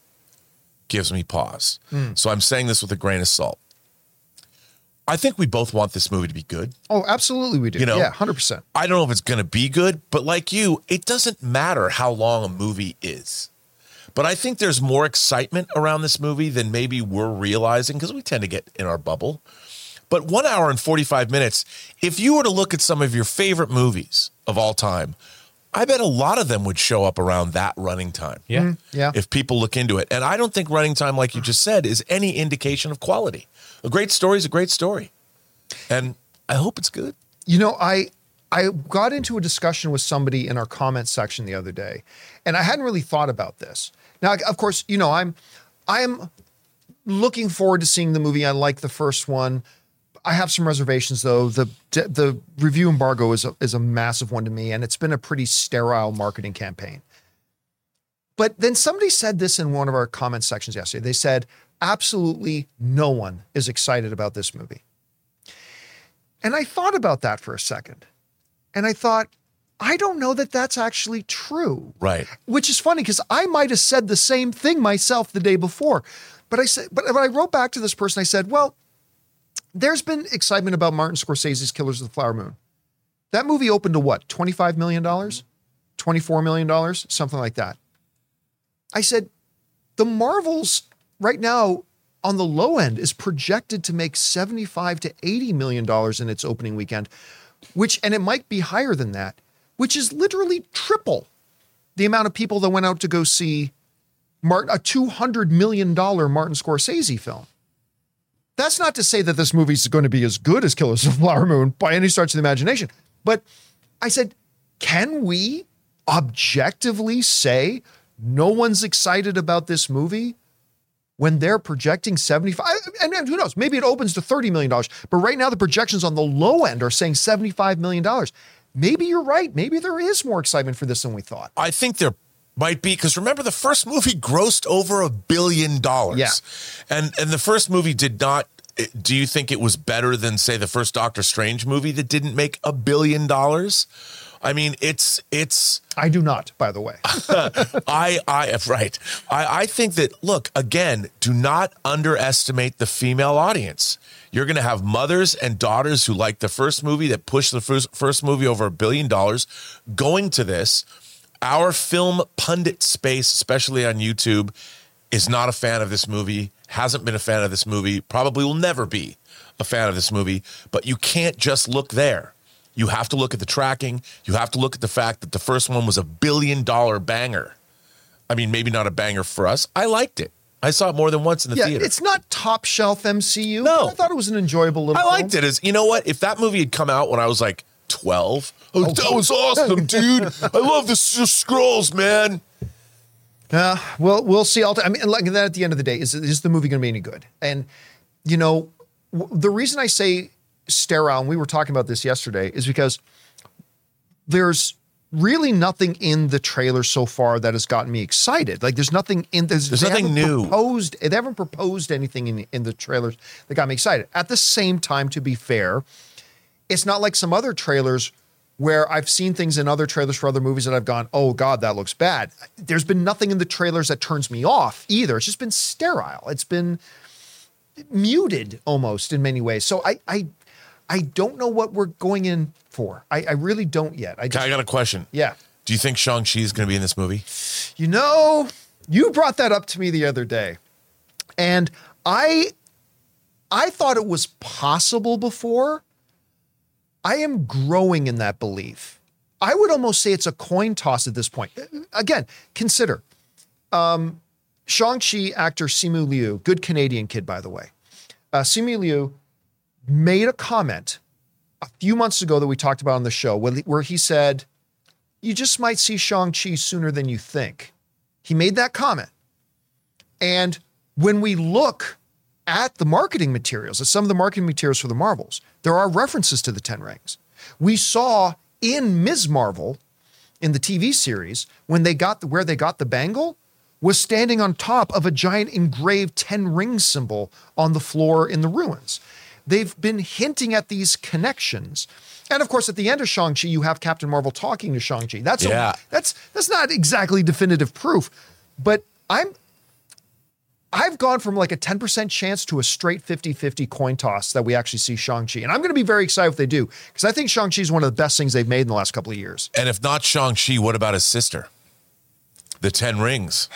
gives me pause. Hmm. So I'm saying this with a grain of salt. I think we both want this movie to be good. Oh, absolutely, we do. You know? yeah, 100%. I don't know if it's going to be good, but like you, it doesn't matter how long a movie is. But I think there's more excitement around this movie than maybe we're realizing because we tend to get in our bubble. But one hour and 45 minutes, if you were to look at some of your favorite movies of all time, I bet a lot of them would show up around that running time. Yeah. Mm-hmm. Yeah. If people look into it. And I don't think running time, like you just said, is any indication of quality. A great story is a great story. And I hope it's good. You know, I I got into a discussion with somebody in our comment section the other day, and I hadn't really thought about this. Now, of course, you know, I'm I'm looking forward to seeing the movie. I like the first one. I have some reservations though. The the review embargo is a, is a massive one to me, and it's been a pretty sterile marketing campaign. But then somebody said this in one of our comment sections yesterday. They said, absolutely no one is excited about this movie. And I thought about that for a second. And I thought, I don't know that that's actually true. Right. Which is funny because I might have said the same thing myself the day before. But I said, but when I wrote back to this person, I said, well, there's been excitement about Martin Scorsese's Killers of the Flower Moon. That movie opened to what, $25 million? $24 million? Something like that. I said, the Marvels right now on the low end is projected to make 75 to 80 million dollars in its opening weekend, which and it might be higher than that, which is literally triple the amount of people that went out to go see Martin, a 200 million dollar Martin Scorsese film. That's not to say that this movie's going to be as good as Killers of the Flower Moon by any stretch of the imagination, but I said, can we objectively say no one's excited about this movie when they're projecting 75 and, and who knows maybe it opens to 30 million dollars but right now the projections on the low end are saying 75 million dollars maybe you're right maybe there is more excitement for this than we thought I think there might be because remember the first movie grossed over a billion dollars. Yeah. And and the first movie did not eh, do you think it was better than say the first Doctor Strange movie that didn't make a billion dollars? I mean, it's it's I do not, by the way. I I right. I I think that look again. Do not underestimate the female audience. You're going to have mothers and daughters who like the first movie that pushed the first first movie over a billion dollars, going to this. Our film pundit space, especially on YouTube, is not a fan of this movie. Hasn't been a fan of this movie. Probably will never be a fan of this movie. But you can't just look there. You have to look at the tracking. You have to look at the fact that the first one was a billion dollar banger. I mean, maybe not a banger for us. I liked it. I saw it more than once in the yeah, theater. it's not top shelf MCU. No. I thought it was an enjoyable little. Movie. I liked film. it. As you know, what if that movie had come out when I was like twelve? Oh, that was awesome, dude! I love the scrolls, man. Uh, well, we'll see. Ulti- I mean, like that at the end of the day, is is the movie going to be any good? And you know, w- the reason I say sterile, and we were talking about this yesterday, is because there's really nothing in the trailer so far that has gotten me excited. Like, there's nothing in there's, There's nothing new. Proposed, they haven't proposed anything in in the trailers that got me excited. At the same time, to be fair, it's not like some other trailers where I've seen things in other trailers for other movies that I've gone, oh God, that looks bad. There's been nothing in the trailers that turns me off either. It's just been sterile. It's been muted almost in many ways. So I I I don't know what we're going in for. I, I really don't yet. I just I got a question. yeah. Do you think Shang Chi is going to be in this movie? You know, you brought that up to me the other day. And I I thought it was possible before. I am growing in that belief. I would almost say it's a coin toss at this point. Again, consider um, Shang-Chi actor Simu Liu, good Canadian kid, by the way. Uh, Simu Liu made a comment a few months ago that we talked about on the show where he said, You just might see Shang-Chi sooner than you think. He made that comment. And when we look at the marketing materials, at some of the marketing materials for the Marvels, there are references to the Ten Rings. We saw in Ms. Marvel, in the TV series, when they got the, where they got the bangle, was standing on top of a giant engraved Ten Rings symbol on the floor in the ruins. They've been hinting at these connections. And of course, at the end of Shang-Chi, you have Captain Marvel talking to Shang-Chi. That's a- Yeah. that's that's not exactly definitive proof, but I'm I've gone from like a 10% chance to a straight 50-50 coin toss that we actually see Shang-Chi. And I'm going to be very excited if they do, because I think Shang-Chi is one of the best things they've made in the last couple of years. And if not Shang Chi, what about his sister? The Ten Rings.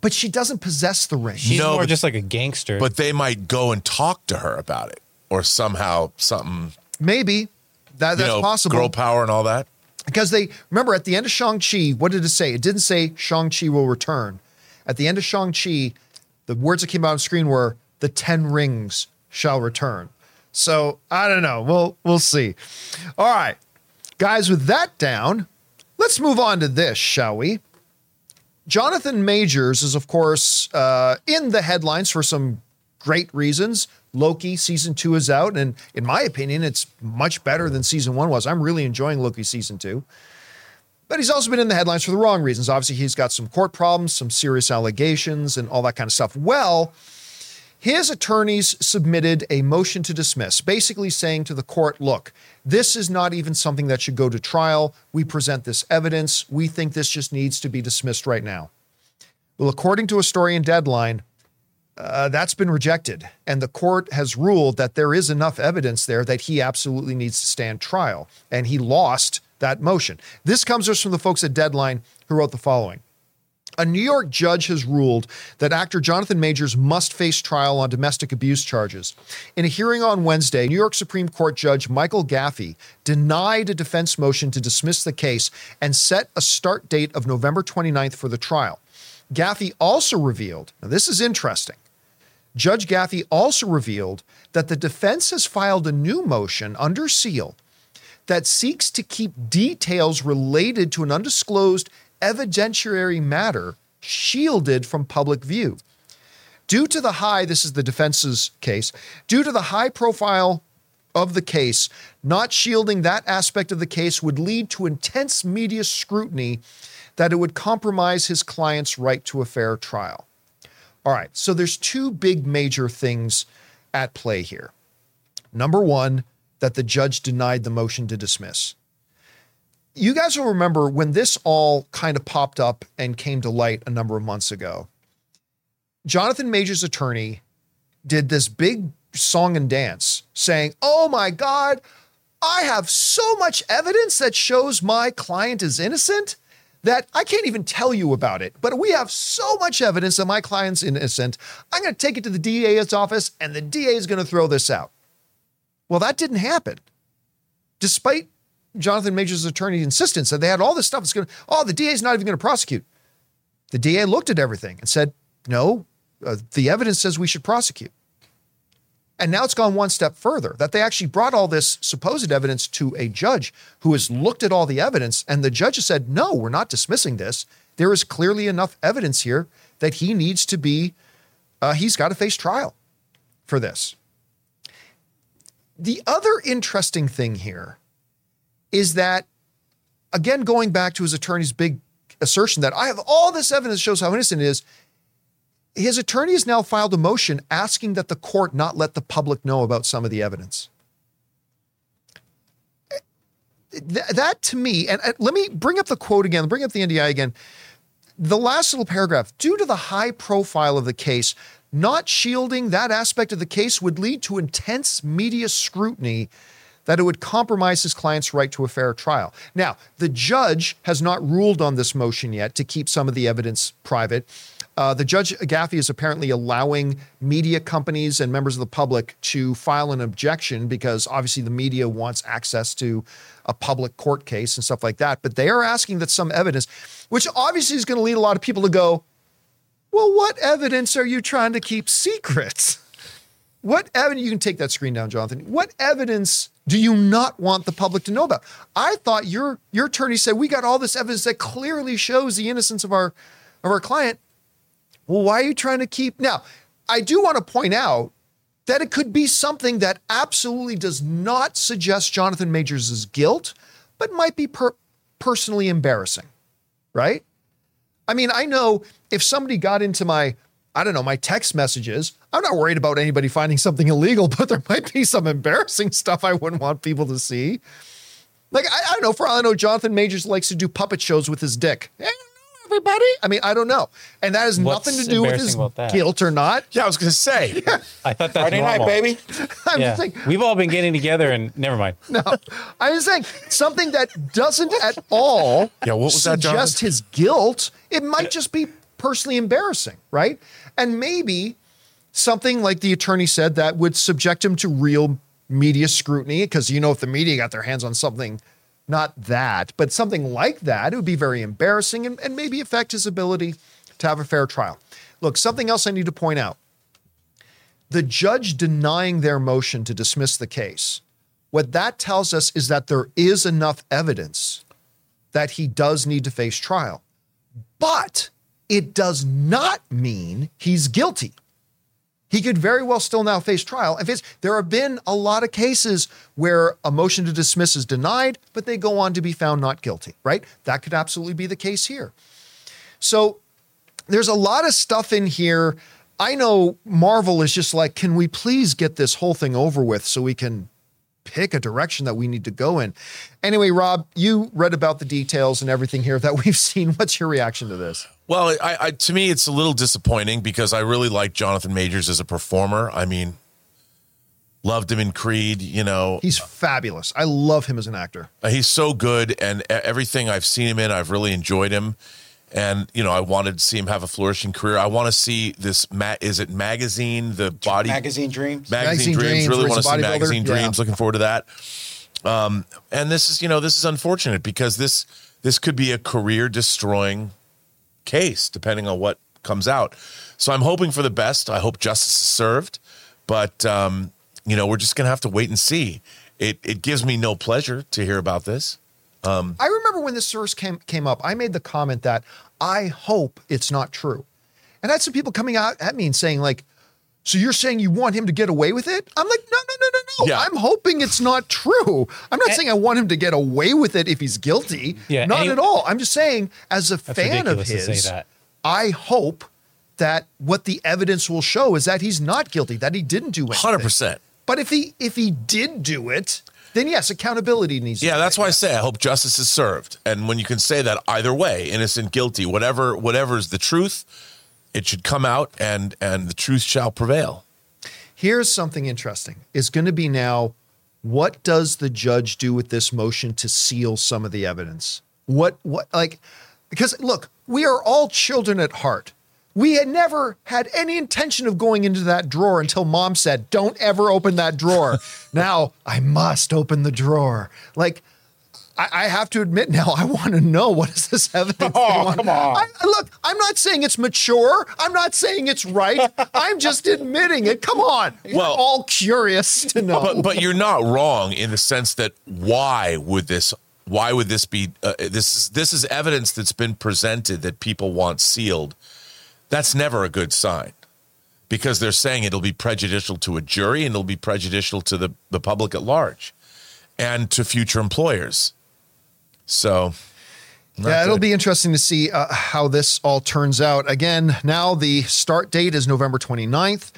But she doesn't possess the ring. She's No, more but- just like a gangster. But they might go and talk to her about it, or somehow something. Maybe that, You that's know, possible. girl power and all that. Because they remember at the end of Shang-Chi, what did it say? It didn't say Shang-Chi will return. At the end of Shang-Chi, the words that came out on screen were the 10 rings shall return. So I don't know. We'll we'll see. All right. Guys, with that down, let's move on to this, shall we? Jonathan Majors is, of course, uh, in the headlines for some great reasons. Loki season two is out, and in my opinion, it's much better than season one was. I'm really enjoying Loki season two. But he's also been in the headlines for the wrong reasons. Obviously, he's got some court problems, some serious allegations, and all that kind of stuff. Well, his attorneys submitted a motion to dismiss, basically saying to the court, look, this is not even something that should go to trial. We present this evidence. We think this just needs to be dismissed right now. Well, according to a story in Deadline, uh, that's been rejected. And the court has ruled that there is enough evidence there that he absolutely needs to stand trial. And he lost that motion. This comes us from the folks at Deadline who wrote the following. A New York judge has ruled that actor Jonathan Majors must face trial on domestic abuse charges. In a hearing on Wednesday, New York Supreme Court Judge Michael Gaffey denied a defense motion to dismiss the case and set a start date of November 29th for the trial. Gaffey also revealed, now this is interesting. Judge Gaffey also revealed that the defense has filed a new motion under seal that seeks to keep details related to an undisclosed evidentiary matter shielded from public view. Due to the high, this is the defense's case, due to the high profile of the case, not shielding that aspect of the case would lead to intense media scrutiny that it would compromise his client's right to a fair trial. All right, so there's two big major things at play here. Number one, that the judge denied the motion to dismiss. You guys will remember when this all kind of popped up and came to light a number of months ago. Jonathan Major's attorney did this big song and dance saying, Oh my God, I have so much evidence that shows my client is innocent that I can't even tell you about it. But we have so much evidence that my client's innocent. I'm going to take it to the DA's office and the DA is going to throw this out. Well, that didn't happen. Despite Jonathan Major's attorney's insistence that they had all this stuff, it's going to, oh, the DA is not even going to prosecute. The DA looked at everything and said, no, uh, the evidence says we should prosecute. And now it's gone one step further that they actually brought all this supposed evidence to a judge who has looked at all the evidence. And the judge has said, no, we're not dismissing this. There is clearly enough evidence here that he needs to be, uh, he's got to face trial for this. The other interesting thing here is that, again, going back to his attorney's big assertion that I have all this evidence shows how innocent he is, his attorney has now filed a motion asking that the court not let the public know about some of the evidence. Th- that to me, and, and let me bring up the quote again, bring up the NDI again. The last little paragraph due to the high profile of the case, not shielding that aspect of the case would lead to intense media scrutiny that it would compromise his client's right to a fair trial. Now, the judge has not ruled on this motion yet to keep some of the evidence private. Uh, the judge Gaffey is apparently allowing media companies and members of the public to file an objection because obviously the media wants access to a public court case and stuff like that. But they are asking that some evidence, which obviously is going to lead a lot of people to go, well, what evidence are you trying to keep secret? What evidence? You can take that screen down, Jonathan. What evidence do you not want the public to know about? I thought your your attorney said we got all this evidence that clearly shows the innocence of our of our client. Well, why are you trying to keep now? I do want to point out that it could be something that absolutely does not suggest Jonathan Majors' guilt, but might be per- personally embarrassing, right? I mean, I know if somebody got into my, I don't know, my text messages, I'm not worried about anybody finding something illegal, but there might be some embarrassing stuff I wouldn't want people to see. Like, I, I don't know, for all I know, Jonathan Majors likes to do puppet shows with his dick. Know, everybody. I mean, I don't know. And that has What's nothing to do with his about that? guilt or not. Yeah, I was going to say. I thought that's Friday night, baby. I'm Yeah, just saying, we've all been getting together, and never mind. no, I'm just saying something that doesn't at all Yeah, what was that, suggest his guilt. It might just be personally embarrassing, right? And maybe something like the attorney said that would subject him to real media scrutiny because you know if the media got their hands on something not that but something like that it would be very embarrassing and, and maybe affect his ability to have a fair trial. Look something else i need to point out. The judge denying their motion to dismiss the case what that tells us is that there is enough evidence that he does need to face trial. But it does not mean he's guilty he could very well still now face trial. It's, there have been a lot of cases where a motion to dismiss is denied, but they go on to be found not guilty, right? That could absolutely be the case here. So there's a lot of stuff in here. I know Marvel is just like, can we please get this whole thing over with so we can pick a direction that we need to go in? Anyway, Rob, you read about the details and everything here that we've seen. What's your reaction to this? Well, I, I to me it's a little disappointing because I really like Jonathan Majors as a performer. I mean, loved him in Creed. You know, He's fabulous. I love him as an actor. He's so good, and everything I've seen him in, I've really enjoyed him. And you know, I wanted to see him have a flourishing career. I want to see this. Ma- is it magazine? The body Magazine Dreams. magazine, Magazine dreams. Dreams, Really want to see magazine Yeah. dreams. Looking forward to that. Um, and this is, you know, this is unfortunate because this this could be a career destroying case depending on what comes out. So I'm hoping for the best. I hope justice is served, but um, you know, we're just gonna have to wait and see. It it gives me no pleasure to hear about this. I remember when this source came came up, I made the comment that I hope it's not true. And I had some people coming out at me and saying, like, so you're saying you want him to get away with it? I'm like, no, no, no, no, no. Yeah. I'm hoping it's not true. I'm not Eh. saying I want him to get away with it if he's guilty. Yeah, Not any- at all. I'm just saying, as a fan of ridiculous to say his. I hope that what the evidence will show is that he's not guilty, that he didn't do anything. Hundred percent. But if he if he did do it, then yes, accountability needs. to Yeah, that's why I say I hope justice is served. And when you can say that either way, innocent, guilty, whatever whatever is the truth, it should come out and and the truth shall prevail. Here's something interesting. Is going to be now. What does the judge do with this motion to seal some of the evidence? What what like because look, we are all children at heart. We had never had any intention of going into that drawer until mom said, "Don't ever open that drawer." now I must open the drawer. Like I, I have to admit now, I want to know what is this evidence? Oh, come on. I, I- look, I'm not saying it's mature. I'm not saying it's right. I'm just admitting it. Come on. We're Well- all curious to know. But but you're not wrong in the sense that why would this why would this be uh, this is this is evidence that's been presented that people want sealed. That's never a good sign. Because they're saying it'll be prejudicial to a jury and it'll be prejudicial to the, the public at large and to future employers. So yeah, it'll be interesting to see uh, how this all turns out. Again, now the start date is November 29th.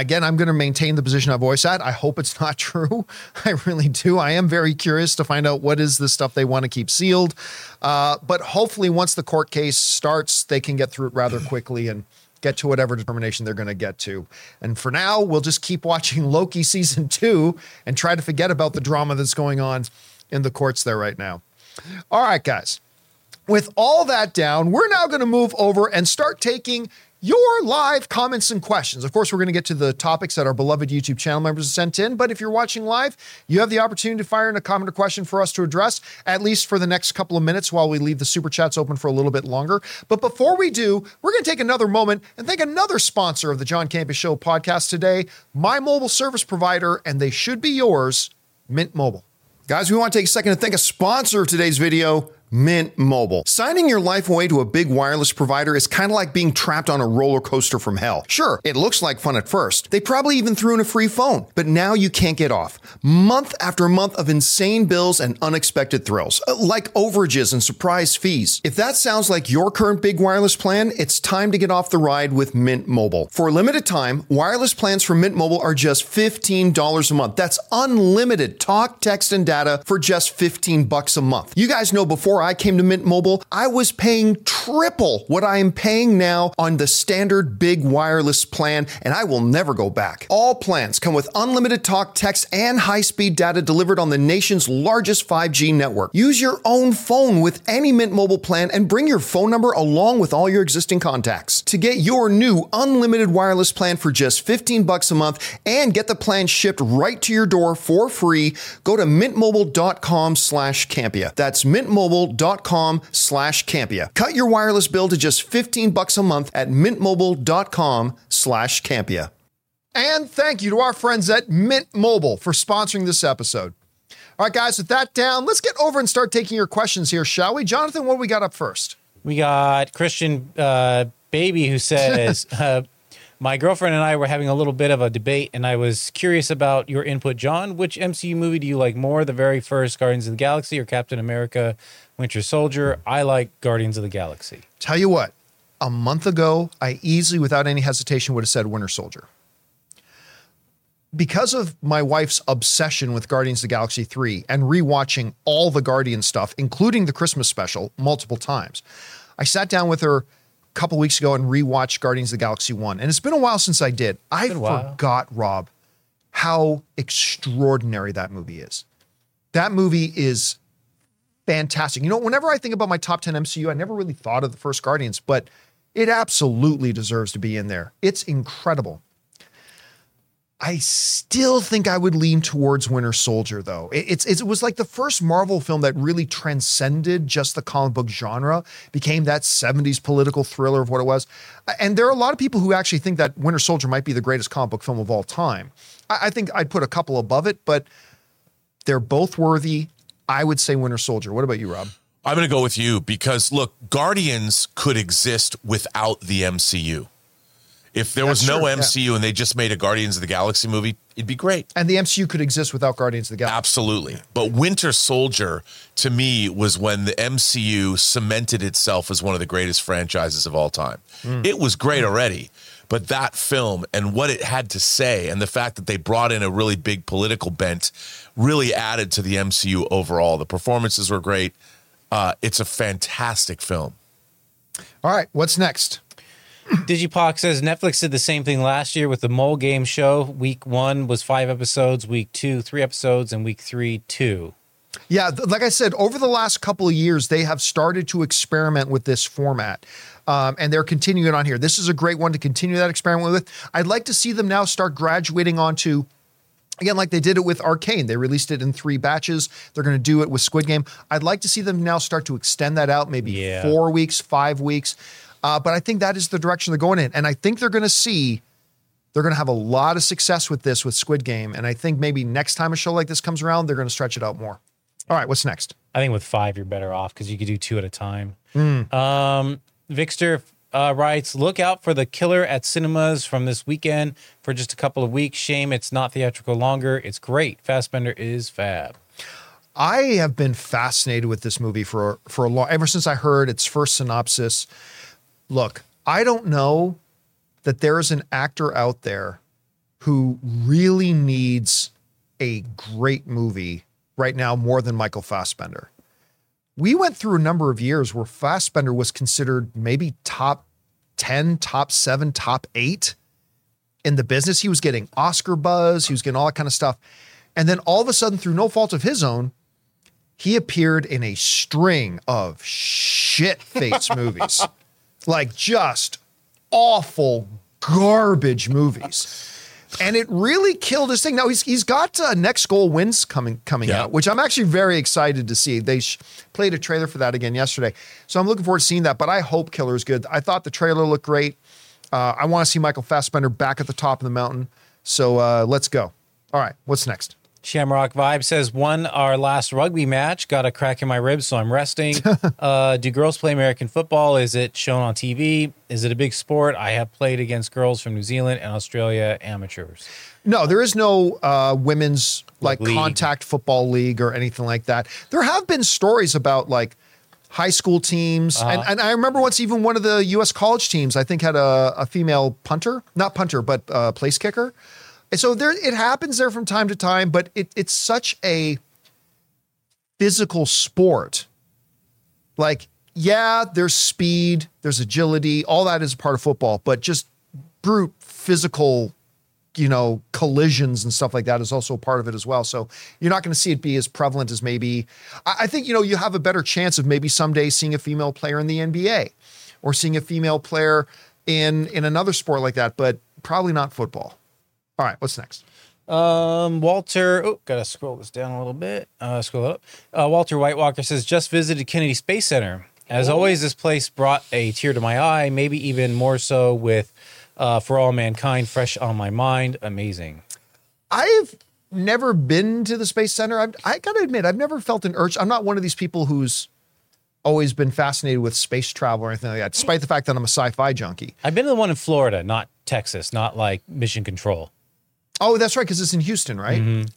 Again, I'm going to maintain the position I've always had. I hope it's not true. I really do. I am very curious to find out what is the stuff they want to keep sealed. Uh, but hopefully, once the court case starts, they can get through it rather quickly and get to whatever determination they're going to get to. And for now, we'll just keep watching Loki season two and try to forget about the drama that's going on in the courts there right now. All right, guys with all that down, we're now going to move over and start taking your live comments and questions. Of course, we're going to get to the topics that our beloved YouTube channel members have sent in, but if you're watching live, you have the opportunity to fire in a comment or question for us to address, at least for the next couple of minutes while we leave the super chats open for a little bit longer. But before we do, we're going to take another moment and thank another sponsor of the John Campea Show podcast today, my mobile service provider, and they should be yours, Mint Mobile. Guys, we want to take a second to thank a sponsor of today's video. Mint Mobile. Signing your life away to a big wireless provider is kind of like being trapped on a roller coaster from hell. Sure, it looks like fun at first. They probably even threw in a free phone, but now you can't get off. Month after month of insane bills and unexpected thrills, uh, like overages and surprise fees. If that sounds like your current big wireless plan, it's time to get off the ride with Mint Mobile. For a limited time, wireless plans from Mint Mobile are just $15 a month. That's unlimited talk, text, and data for just 15 bucks a month. You guys know before I came to Mint Mobile, I was paying triple what I am paying now on the standard big wireless plan, and I will never go back. All plans come with unlimited talk, text, and high speed data delivered on the nation's largest 5G network. Use your own phone with any Mint Mobile plan and bring your phone number along with all your existing contacts. To get your new unlimited wireless plan for just 15 bucks a month and get the plan shipped right to your door for free, go to mintmobile.com slash Campea. That's mintmobile.com slash Campea. Cut your wireless bill to just 15 bucks a month at mintmobile.com slash Campea. And thank you to our friends at Mint Mobile for sponsoring this episode. All right, guys, with that down, let's get over and start taking your questions here, shall we? Jonathan, what do we got up first? We got Christian uh, Baby who says, uh, My girlfriend and I were having a little bit of a debate, and I was curious about your input, John. Which MCU movie do you like more, the very first Guardians of the Galaxy or Captain America Winter Soldier? I like Guardians of the Galaxy. Tell you what, a month ago, I easily, without any hesitation, would have said Winter Soldier. Because of my wife's obsession with Guardians of the Galaxy 3 and rewatching all the Guardian stuff, including the Christmas special, multiple times, I sat down with her a couple weeks ago and rewatched Guardians of the Galaxy 1. And it's been a while since I did. I been a while. forgot, Rob, how extraordinary that movie is. That movie is fantastic. You know, whenever I think about my top 10 MCU, I never really thought of the first Guardians, but it absolutely deserves to be in there. It's incredible. I still think I would lean towards Winter Soldier, though. It- It's, it was like the first Marvel film that really transcended just the comic book genre, became that 70s political thriller of what it was. And there are a lot of people who actually think that Winter Soldier might be the greatest comic book film of all time. I, I think I'd put a couple above it, but they're both worthy. I would say Winter Soldier. What about you, Rob? I'm going to go with you because look, Guardians could exist without the MCU. If there was no true, yeah. MCU and they just made a Guardians of the Galaxy movie, it'd be great. And the MCU could exist without Guardians of the Galaxy. Absolutely. But Winter Soldier, to me, was when the MCU cemented itself as one of the greatest franchises of all time. Hmm. It was great hmm. already. But that film and what it had to say, and the fact that they brought in a really big political bent, really added to the MCU overall. The performances were great. Uh, it's a fantastic film. All right, what's next? Digipock says Netflix did the same thing last year with the Mole Game Show. Week one was five episodes, week two, three episodes, and week three, two. Yeah, like I said, over the last couple of years, they have started to experiment with this format. Um, and they're continuing on here. This is a great one to continue that experiment with. I'd like to see them now start graduating onto, again, like they did it with Arcane. They released it in three batches. They're going to do it with Squid Game. I'd like to see them now start to extend that out, maybe Yeah. four weeks, five weeks. Uh, but I think that is the direction they're going in. And I think they're going to see they're going to have a lot of success with this with Squid Game. And I think maybe next time a show like this comes around, they're going to stretch it out more. All right, what's next? I think with five, you're better off because you could do two at a time. Um, Vixter uh, writes, "Look out for the killer at cinemas from this weekend for just a couple of weeks. Shame it's not theatrical longer. It's great. Fassbender is fab. I have been fascinated with this movie for for a long ever since I heard its first synopsis. Look, I don't know that there is an actor out there who really needs a great movie right now more than Michael Fassbender. We went through a number of years where Fassbender was considered maybe top 10, top 7, top 8 in the business. He was getting Oscar buzz, he was getting all that kind of stuff. And then all of a sudden through no fault of his own, he appeared in a string of shit face movies. Like just awful garbage movies. And it really killed his thing. Now he's he's got uh, next goal wins coming coming Yeah. out, which I'm actually very excited to see. They sh- played a trailer for that again yesterday, so I'm looking forward to seeing that. But I hope Killer is good. I thought the trailer looked great. Uh, I want to see Michael Fassbender back at the top of the mountain. So uh, let's go. All right, what's next? Shamrock Vibe says, won our last rugby match. Got a crack in my ribs, so I'm resting. uh, do girls play American football? Is it shown on TV? Is it a big sport? I have played against girls from New Zealand and Australia amateurs. No, there is no uh, women's like League. contact football league or anything like that. There have been stories about like high school teams, and, and I remember once even one of the U.S. college teams I think had a, a female punter, not punter, but uh, place kicker. And so there, it happens there from time to time, but it, it's such a physical sport. Like, yeah, there's speed, there's agility, all that is part of football, but just brute physical you know, collisions and stuff like that is also a part of it as well. So you're not going to see it be as prevalent as maybe. I, I think you know you have a better chance of maybe someday seeing a female player in the NBA, or seeing a female player in in another sport like that, but probably not football. All right, what's next? Um, Walter, oh, gotta scroll this down a little bit. Uh, scroll up. Uh, Walter White Walker says, just visited Kennedy Space Center. As always, this place brought a tear to my eye, maybe even more so with uh, For All Mankind fresh on my mind. Amazing. I've never been to the space center. I've, I got to admit, I've never felt an urge. I'm not one of these people who's always been fascinated with space travel or anything like that, despite the fact that I'm a sci-fi junkie. I've been to the one in Florida, not Texas, not like Mission Control. Oh, that's right, because it's in Houston, right? Mm-hmm.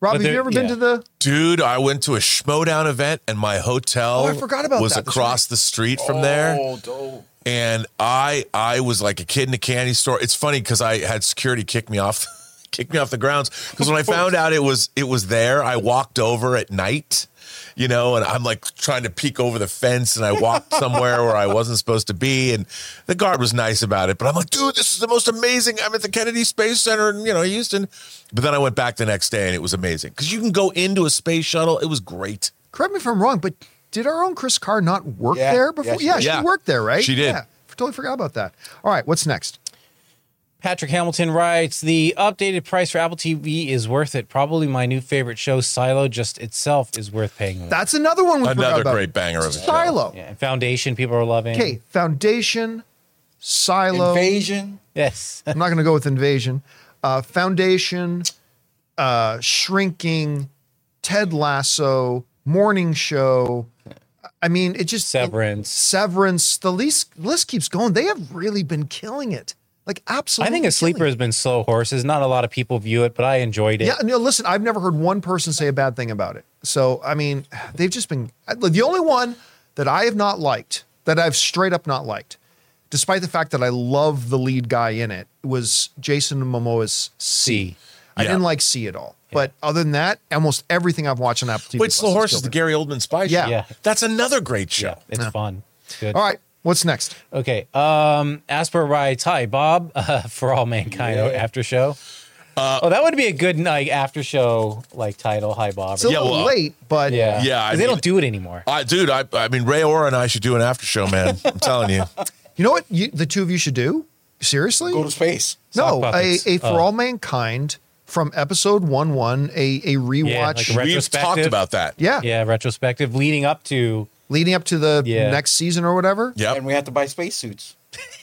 Rob, But have you there- ever been to the? Dude, I went to a Schmodown event and my hotel Oh, I forgot about was that. That's across the street from there. Oh, and I I was like a kid in a candy store. It's funny because I had security kick me off kick me off the grounds. Because when I found out it was it was there, I walked over at night, you know, and I'm like trying to peek over the fence and I walked somewhere where I wasn't supposed to be. And the guard was nice about it. But I'm like, dude, this is the most amazing. I'm at the Kennedy Space Center in, you know, Houston. But then I went back the next day and it was amazing. Because you can go into a space shuttle. It was great. Correct me if I'm wrong, but did our own Chris Carr not work Yeah, there before? yeah, she Yeah, she worked there, right? She did. Yeah, totally forgot about that. All right, what's next? Patrick Hamilton writes The updated price for Apple TV is worth it. Probably my new favorite show, Silo, just itself is worth paying. more. That's another one we forgot Another great banger of a show. Silo. yeah, and Foundation, people are loving. Okay, Foundation, Silo. Invasion. Yes. I'm not going to go with Invasion. Uh, Foundation, uh, Shrinking, Ted Lasso, Morning Show. I mean, it just Severance. Severance. The list list keeps going. They have really been killing it Like absolutely. I think a sleeper has been slow horses. Not a lot of people view it, but I enjoyed it. Yeah, no, listen, I've never heard one person say a bad thing about it. So, I mean, they've just been the only one that I have not liked, that I've straight up not liked, despite the fact that I love the lead guy in it, was Jason Momoa's See. See. I Yeah. didn't like See at all. But other than that, almost everything I've watched on Apple TV. Wait, Slow has Horse killed is the. Gary Oldman spy show. Yeah. Yeah. That's another great show. Yeah, it's fun. It's good. All right, what's next? Okay. Um, Asper writes, "Hi, Bob, uh, for all mankind after show." Uh, oh, that would be a good like after show like title. Hi, Bob. It's a Yeah, little well, late, but yeah, Yeah, I 'Cause they don't do it anymore. I, dude, I, I mean, Ray Ora and I should do an after show, man. I'm telling you. you know what? You, the two of you should do seriously. Go to space. no, a, a for Oh. all mankind from episode one one, a a rewatch. Yeah, like a We've talked about that. yeah, Yeah, retrospective leading up to leading up to the Yeah. next season or whatever. Yep. And we have to buy spacesuits.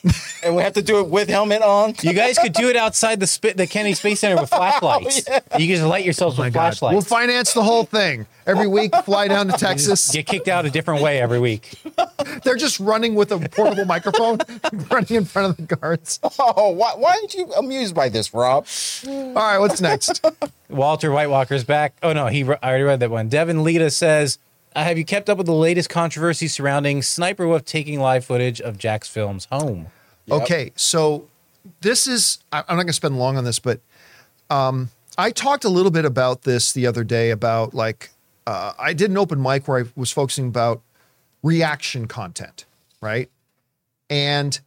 and we have to do it with helmet on. You guys could do it outside the sp- the Kennedy Space Center with oh, flashlights. You can just light yourselves oh with flashlights. We'll finance the whole thing. Every week, fly down to Texas. Get kicked out a different way every week. They're just running with a portable microphone, running in front of the guards. All Oh, why, why aren't you amused by this, Rob? right, what's next? Walter White Walker's back. Oh no, he I already read that one. Devin Lita says, uh, "Have you kept up with the latest controversy surrounding Sniper Wolf taking live footage of Jack's film's home?" Okay, so this is, I- I'm not going to spend long on this, but um, I talked a little bit about this the other day about like, uh, I did an open mic where I was focusing about reaction content, right? And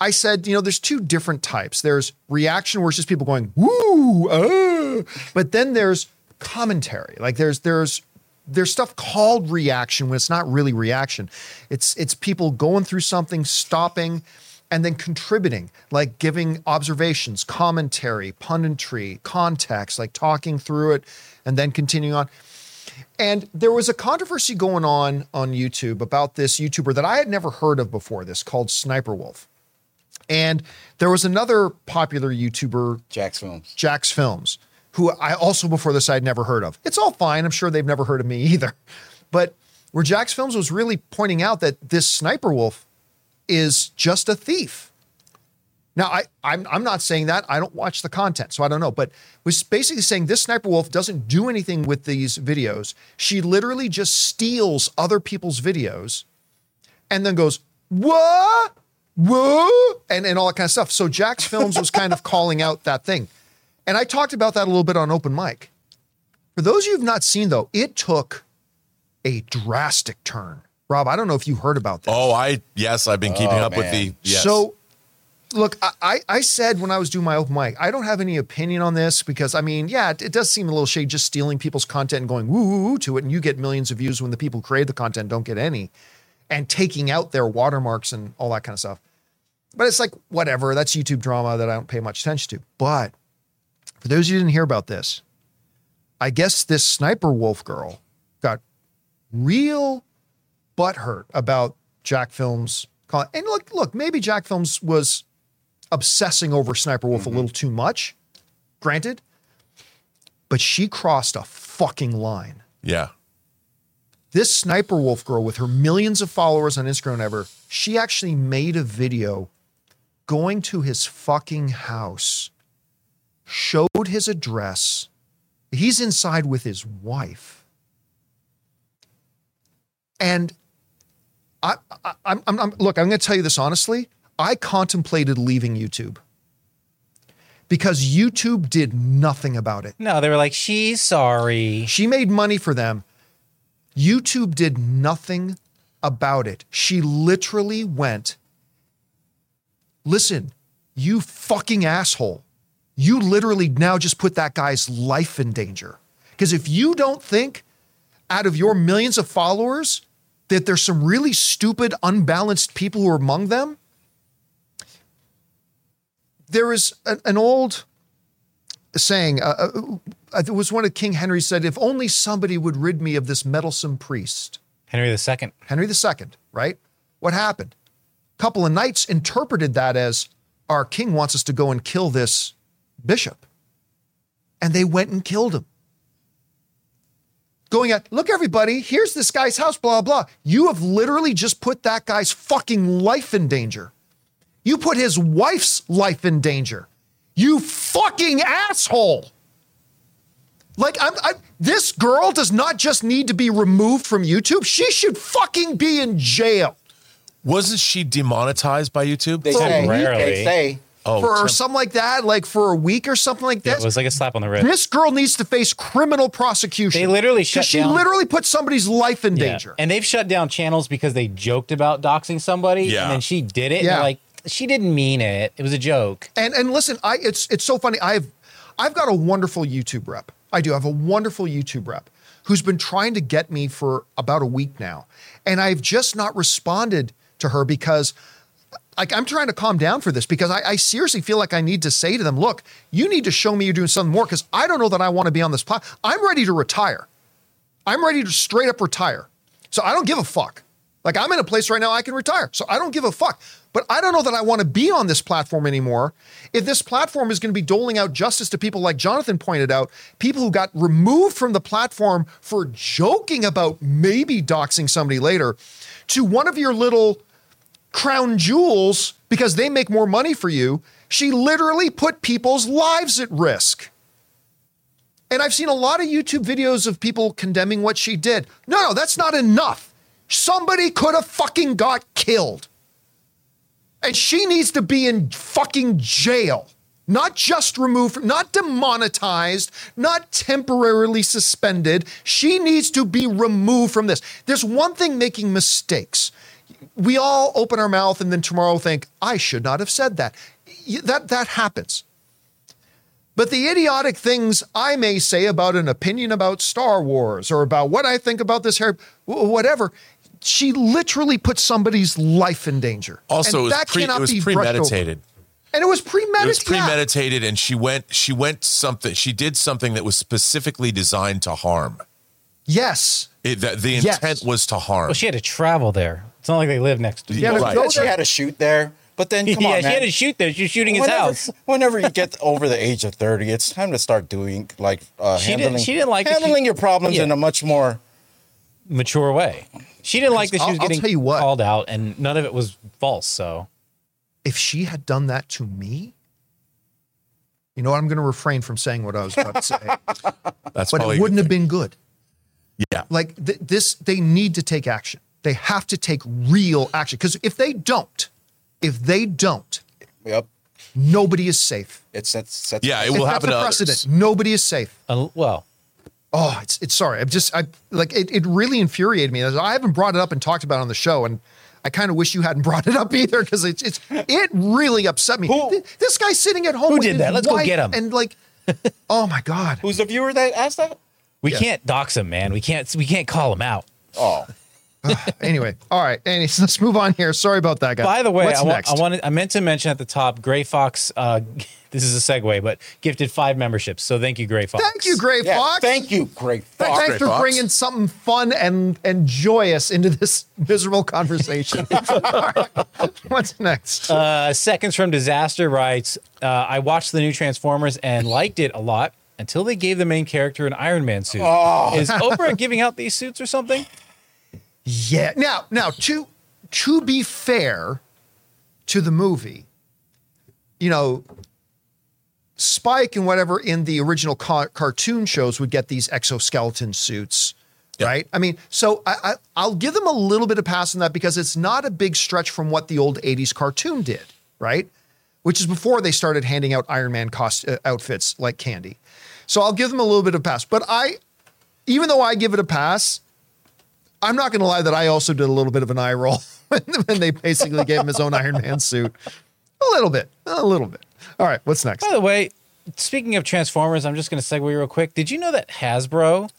I said, you know, there's two different types. There's reaction where it's just people going, woo, ah. but then there's commentary. Like there's, there's, there's stuff called reaction when it's not really reaction. It's it's people going through something, stopping, and then contributing, like giving observations, commentary, punditry, context, like talking through it, and then continuing on. And there was a controversy going on on YouTube about this YouTuber that I had never heard of before. This called Sniper Wolf, and there was another popular YouTuber Jack's films. Jack's Films, who I also before this I'd never heard of. It's all fine. I'm sure they've never heard of me either. But where Jack's Films was really pointing out that this sniper wolf is just a thief. Now I I'm I'm not saying that. I don't watch the content, so I don't know. But was basically saying this sniper wolf doesn't do anything with these videos. She literally just steals other people's videos and then goes, what? Whoa, and, and all that kind of stuff. So Jack's Films was kind of calling out that thing. And I talked about that a little bit on open mic. For those of you who've not seen, though, it took a drastic turn. Rob, I don't know if you heard about this. Oh, I yes, I've been keeping Oh, up with the man. yes. So, look, I- I, I said when I was doing my open mic, I don't have any opinion on this because, I mean, yeah, it, it does seem a little shady just stealing people's content and going woo woo woo to it, and you get millions of views when the people who create the content don't get any, and taking out their watermarks and all that kind of stuff. But it's like, whatever, that's YouTube drama that I don't pay much attention to. But for those of you who didn't hear about this, I guess this sniper wolf girl got real butthurt about Jack Films. call- And look, look, maybe Jack Films was obsessing over Sniper Wolf a mm-hmm. little too much, granted, but she crossed a fucking line. yeah. This Sniper Wolf girl with her millions of followers on Instagram and ever, she actually made a video going to his fucking house, showed his address. He's inside with his wife. And I, I, I'm, I'm, I'm- look, I'm going to tell you this honestly. I contemplated leaving YouTube because YouTube did nothing about it. No, they were like, "She's sorry." She made money for them. YouTube did nothing about it. She literally went, listen, you fucking asshole. You literally now just put that guy's life in danger. Because if you don't think out of your millions of followers that there's some really stupid, unbalanced people who are among them, there is a- an old saying, uh, uh, it was one of King Henry said, if only somebody would rid me of this meddlesome priest. Henry II. Henry II, right? What happened? A couple of knights interpreted that as our king wants us to go and kill this bishop. And they went and killed him. Going at, look, everybody, here's this guy's house, blah, blah. You have literally just put that guy's fucking life in danger. You put his wife's life in danger. You fucking asshole. Like, I'm, I, this girl does not just need to be removed from YouTube. She should fucking be in jail Wasn't she demonetized by YouTube? They say. week? They say. Oh, for Tim- something like that, like for a week or something like this. It was like a slap on the wrist. this girl needs to face criminal prosecution. They literally shut she down- literally put somebody's life in Yeah. danger. And they've shut down channels because they joked about doxing somebody, Yeah. and then she did it. Yeah. they're like she didn't mean it. It was a joke. And and listen, I it's it's so funny. I've I've got a wonderful YouTube rep. I do. I have a wonderful YouTube rep who's been trying to get me for about a week now. And I've just not responded to her because like I'm trying to calm down for this because I, I seriously feel like I need to say to them, look, you need to show me you're doing something more because I don't know that I want to be on this platform. I'm ready to retire. I'm ready to straight up retire. So I don't give a fuck. Like I'm in a place right now I can retire. So I don't give a fuck. But I don't know that I want to be on this platform anymore. If this platform is going to be doling out justice to people like Jonathan pointed out, people who got removed from the platform for joking about maybe doxing somebody later, to one of your little crown jewels because they make more money for you, she literally put people's lives at risk. And I've seen a lot of YouTube videos of people condemning what she did. No, no, that's not enough. Somebody could have fucking got killed. And she needs to be in fucking jail. Not just removed, not demonetized, not temporarily suspended. She needs to be removed from this. There's one thing making mistakes. We all open our mouth and then tomorrow think, I should not have said that. That, that happens. But the idiotic things I may say about an opinion about Star Wars or about what I think about this hair, whatever, she literally put somebody's life in danger. also, And it was, that pre, cannot it was be premeditated. And it was premeditated. It was yeah. premeditated, and she went. She went something. She did something that was specifically designed to harm. Yes. It, the, the Yes. intent was to harm. Well, she had to travel there. It's not like they live next to. Yeah, each to Right. Yeah, she had to shoot there. But then, come yeah, on, she man. had to shoot there. She was shooting his whenever, house. Whenever you get over the age of thirty, it's time to start doing like uh, She didn't- handling. she didn't like it. She- handling your problems Yeah. in a much more. mature way. She didn't like that she I'll- was I'll getting tell you what. called out, and none of it was false. So If she had done that to me, you know what? I'm going to refrain from saying what I was about to say, That's but it wouldn't have been good. Yeah. Like th- this, they need to take action. They have to take real action because if they don't, if they don't, Yep. nobody is safe. It sets. sets Yeah, it It will sets happen a to precedent. others. Nobody is safe. uh, well, Oh, it's it's sorry. I'm just I like it. It really infuriated me. I haven't brought it up and talked about it on the show, and I kind of wish you hadn't brought it up either because it's it's it really upset me. Who- Th- This guy's sitting at home. Who did that? Let's go get him. And like, oh my god. Who's the viewer that asked that? we Yeah. can't dox him, man. We can't. We can't call him out. Oh, Anyway, all right. Anyways, let's move on here. Sorry about that, guy. By the way, What's I, wa- next? I wanted. I meant to mention at the top, Gray Fox. Uh, this is a segue, but gifted five memberships. So thank you, Gray Fox. Thank you, Gray yeah. Fox. Thank you, Great Th- Fox. Thanks Gray for Fox. bringing something fun and and joyous into this miserable conversation. All right. What's next? Uh, Seconds from Disaster writes, uh, I watched the new Transformers and liked it a lot until they gave the main character an Iron Man suit. Is Oprah giving out these suits or something? Yeah. Now, now to to be fair to the movie, you know, Spike and whatever in the original ca- cartoon shows would get these exoskeleton suits, right? I mean, so I, I I'll give them a little bit of pass on that because it's not a big stretch from what the old '80s cartoon did, right? Which is before they started handing out Iron Man cost uh, outfits like candy. So I'll give them a little bit of pass, but I, even though I give it a pass, I'm not going to lie that I also did a little bit of an eye roll when, they basically gave him his own Iron Man suit. A little bit, a little bit. All right, what's next? By the way, speaking of Transformers, I'm just going to segue real quick. Did you know that Hasbro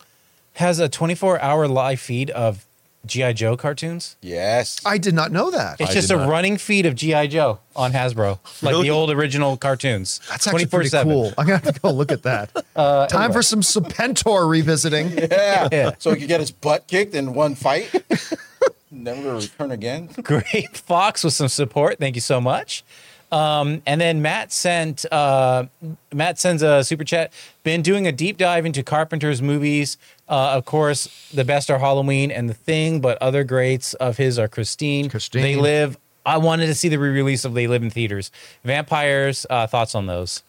has a 24 hour live feed of G.I. Joe cartoons? Yes. I did not know that. It's I just did a not. running feed of G.I. Joe on Hasbro, like Really? the old original cartoons. That's actually pretty cool. I'm gonna have to go look at that. Uh, Time for some Serpentor revisiting. yeah. Yeah. So he could get his butt kicked in one fight. Never to return again. Great Fox with some support. Thank you so much. Um, and then Matt sent uh, Matt sends a super chat. Been doing a deep dive into Carpenter's movies. Uh, of course, the best are Halloween and The Thing, but other greats of his are Christine. Christine. They live I wanted to see the re-release of They Live in Theaters. Vampires, uh, thoughts on those?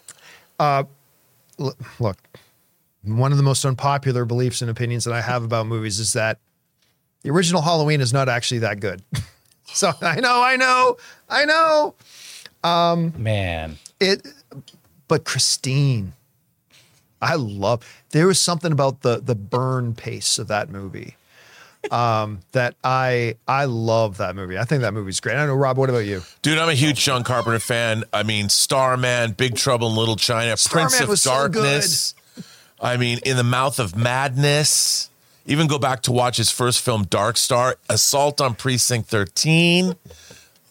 L- look, one of the most unpopular beliefs and opinions that I have about movies is that the original Halloween is not actually that good. so I know, I know, I know Man, it, but Christine, I love. There was something about the the burn pace of that movie um, that I I love that movie. I think that movie's great. I don't know, Rob. What about you? Dude, I'm a huge John Carpenter fan. I mean, Starman, Big Trouble in Little China, Prince of was so Darkness. I mean, In the Mouth of Madness. Even go back to watch his first film, Dark Star, Assault on Precinct 13.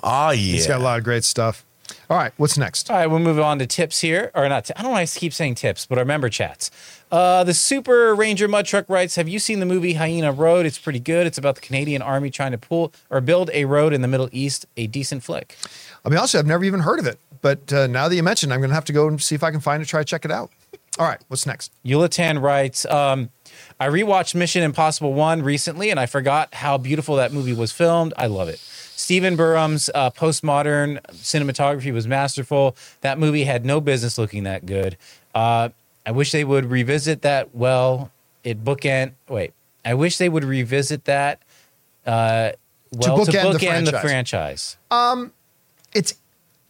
Ah, yeah. He's got a lot of great stuff. All right, what's next? All right, we'll move on to tips here, or not. I don't want to keep saying tips, but our member chats. Uh, the Super Ranger Mud Truck writes, "Have you seen the movie Hyena Road? It's pretty good. It's about the Canadian Army trying to pull or build a road in the Middle East. A decent flick." I mean, be honest, I've never even heard of it, but uh, now that you mentioned, I'm going to have to go and see if I can find it. Try to check it out. All right, what's next? Yulatan writes, um, I rewatched Mission Impossible 1 recently and I forgot how beautiful that movie was filmed. I love it. Stephen Burum's uh, postmodern cinematography was masterful. That movie had no business looking that good. Uh, I wish they would revisit that. Well, it bookend. Wait, I wish they would revisit that. Uh, well, to bookend bookend, the the franchise. franchise. It's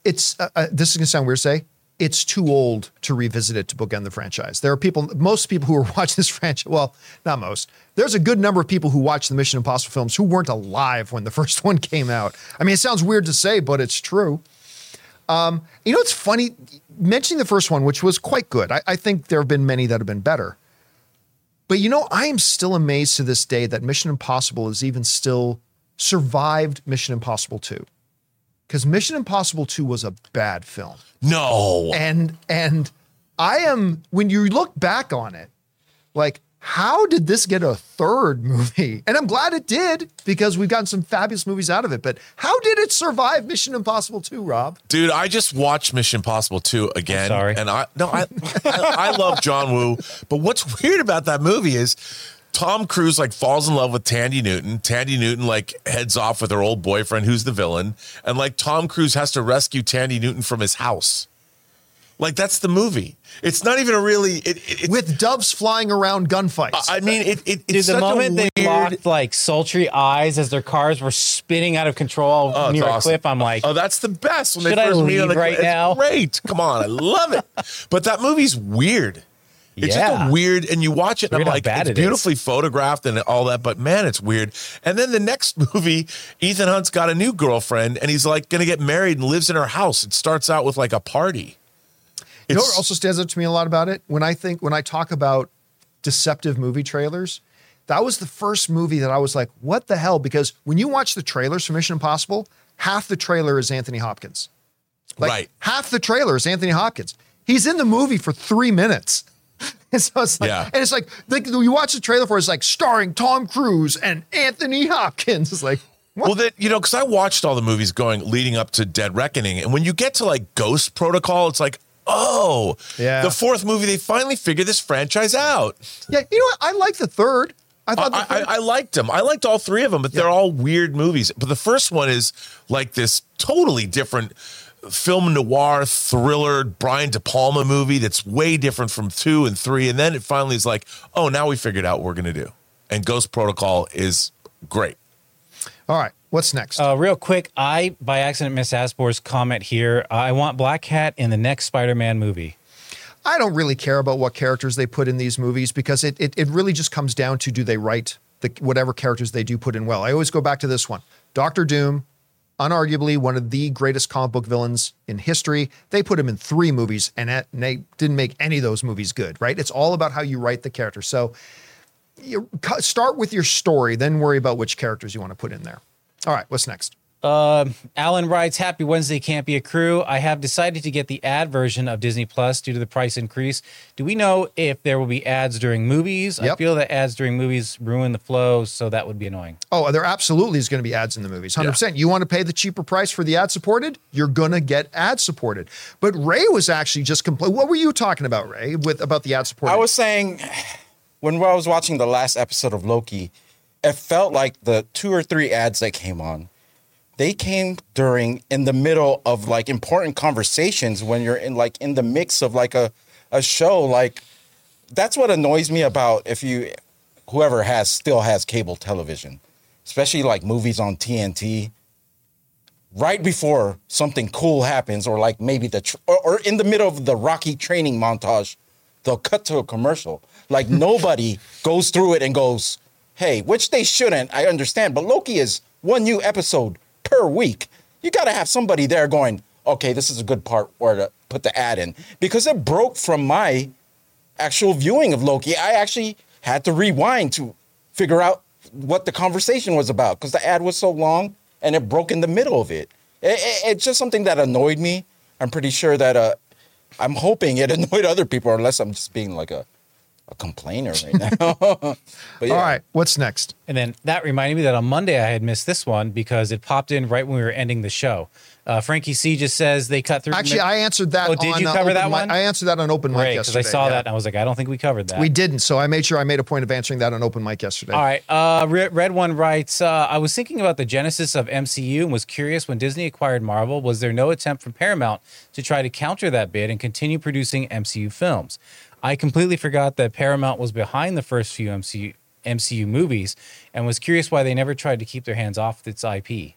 it's uh, uh, this is going to sound weird to say. It's too old to revisit it to bookend the franchise. There are people, most people who are watching this franchise. Well, not most. There's a good number of people who watch the Mission Impossible films who weren't alive when the first one came out. I mean, it sounds weird to say, but it's true. Um, you know, it's funny mentioning the first one, which was quite good. I, I think there have been many that have been better. But you know, I am still amazed to this day that Mission Impossible has even still survived Mission Impossible 2. Because Mission Impossible 2 was a bad film. no. And and I am when you look back on it, like, how did this get a third movie? And I'm glad it did because we've gotten some fabulous movies out of it. But how did it survive Mission Impossible 2, Rob? Dude, I just watched Mission Impossible 2 again. sorry. And I no, I, I I love John Woo. But what's weird about that movie is Tom Cruise like falls in love with Thandie Newton. Thandie Newton like heads off with her old boyfriend who's the villain. And like Tom Cruise has to rescue Thandie Newton from his house. Like that's the movie. It's not even a really it, it, it's, With doves flying around gunfights. I mean it, it Dude, it's the moment a they locked like sultry eyes as their cars were spinning out of control Oh, it's near a awesome. cliff, I'm like, oh, that's the best. When Should they I first meet on leave the right it's now? Great, come on, I love it. But that movie's weird. It's just Yeah. a weird, and you watch it, and Weird I'm like, it's it is. beautifully photographed and all that, but man, it's weird. And then the next movie, Ethan Hunt's got a new girlfriend, and he's like going to get married and lives in her house. It starts out with like a party. You know It's- what also stands out to me a lot about it? When I think when I talk about deceptive movie trailers, that was the first movie that I was like, what the hell? Because when you watch the trailers for Mission Impossible, half the trailer is Anthony Hopkins. Like Right. half the trailer is Anthony Hopkins. He's in the movie for three minutes. And so it's like, Yeah. and it's like, like you watch the trailer for it, it's like starring Tom Cruise and Anthony Hopkins. It's like, what? Well, that you know, because I watched all the movies going leading up to Dead Reckoning, and when you get to like Ghost Protocol, it's like, oh, Yeah. the fourth movie, they finally figured this franchise out. yeah, you know what? I like the third. I thought I, I, third, I liked them. I liked all three of them, but they're all weird movies. But the first one is like this totally different film noir thriller Brian De Palma movie that's way different from two and three. And then it finally is like, oh, now we figured out what we're gonna do. And Ghost Protocol is great. all right, what's next? Uh, real quick, I by accident miss Asbor's comment here. Uh, I want Black Cat in the next Spider-Man movie. I don't really care about what characters they put in these movies because it, it, it really just comes down to do they write the whatever characters they do put in well. I always go back to this one. Doctor Doom, unarguably one of the greatest comic book villains in history. They put him in three movies and, they didn't make any of those movies good, right? It's all about how you write the character. So you start with your story, then worry about which characters you want to put in there. All right, what's next? Um, Alan writes, "Happy Wednesday, Campea crew. I have decided to get the ad version of Disney Plus due to the price increase. Do we know if there will be ads during movies? I feel that ads during movies ruin the flow, so that would be annoying. Oh, there absolutely is going to be ads in the movies. 100%. You want to pay the cheaper price for the ad supported? You're going to get ad supported. But Ray was actually just compl- What were you talking about, Ray, with about the ad supported? I was saying when I was watching the last episode of Loki, it felt like the two or three ads that came on they came during in the middle of like important conversations when you're in like in the mix of like a a show like that's what annoys me about if you whoever has still has cable television especially like movies on TNT right before something cool happens or like maybe the tr- or, or in the middle of the Rocky training montage they'll cut to a commercial. Like nobody goes through it and goes hey which they shouldn't I understand but Loki is one new episode per week you got to have somebody there going okay this is a good part where to put the ad in because it broke from my actual viewing of Loki, I actually had to rewind to figure out what the conversation was about because the ad was so long and it broke in the middle of it. It- it- It's just something that annoyed me. I'm pretty sure that uh, I'm hoping it annoyed other people, unless I'm just being like a, a complainer right now. but yeah. All right, what's next? And then that reminded me that on Monday I had missed this one because it popped in right when we were ending the show. Uh, Frankie C just says they cut through. Actually, I answered that. Oh, did on, you uh, cover open that mic- one? I answered that on open mic Great, because yesterday. I saw yeah. that and I was like, I don't think we covered that. We didn't, so I made sure I made a point of answering that on open mic yesterday. All right. Uh, Red One writes, uh, I was thinking about the genesis of MCU and was curious when Disney acquired Marvel, was there no attempt from Paramount to try to counter that bid and continue producing MCU films? I completely forgot that Paramount was behind the first few MCU, MCU movies and was curious why they never tried to keep their hands off its IP.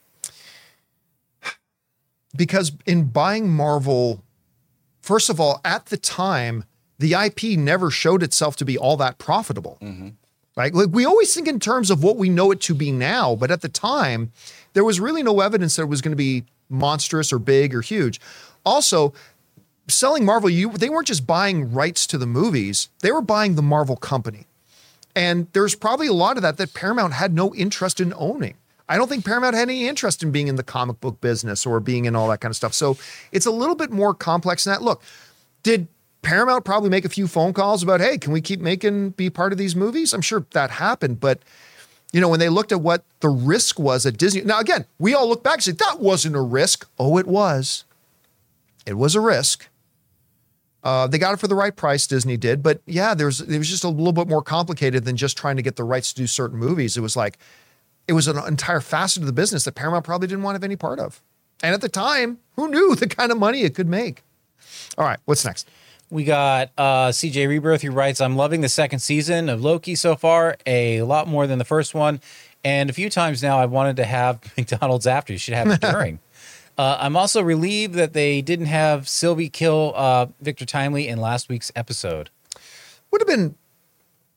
because in buying Marvel, first of all, at the time, the IP never showed itself to be all that profitable. Mm-hmm. Right? Like we always think in terms of what we know it to be now, but at the time, there was really no evidence that it was going to be monstrous or big or huge. Also, selling Marvel, you they weren't just buying rights to the movies; they were buying the Marvel company. And there's probably a lot of that that Paramount had no interest in owning. I don't think Paramount had any interest in being in the comic book business or being in all that kind of stuff. So it's a little bit more complex than that. Look, did Paramount probably make a few phone calls about, hey, can we keep making be part of these movies? I'm sure that happened, but you know, when they looked at what the risk was at Disney. Now, again, we all look back and say, that wasn't a risk. Oh, it was. It was a risk. Uh, they got it for the right price, Disney did, but yeah, there's it was just a little bit more complicated than just trying to get the rights to do certain movies. It was like it was an entire facet of the business that Paramount probably didn't want to have any part of. And at the time, who knew the kind of money it could make? All right, what's next? We got uh, CJ Rebirth who writes, I'm loving the second season of Loki so far, a lot more than the first one. And a few times now, I've wanted to have McDonald's after. You should have it during. Uh, I'm also relieved that they didn't have Sylvie kill uh, Victor Timely in last week's episode. Would have been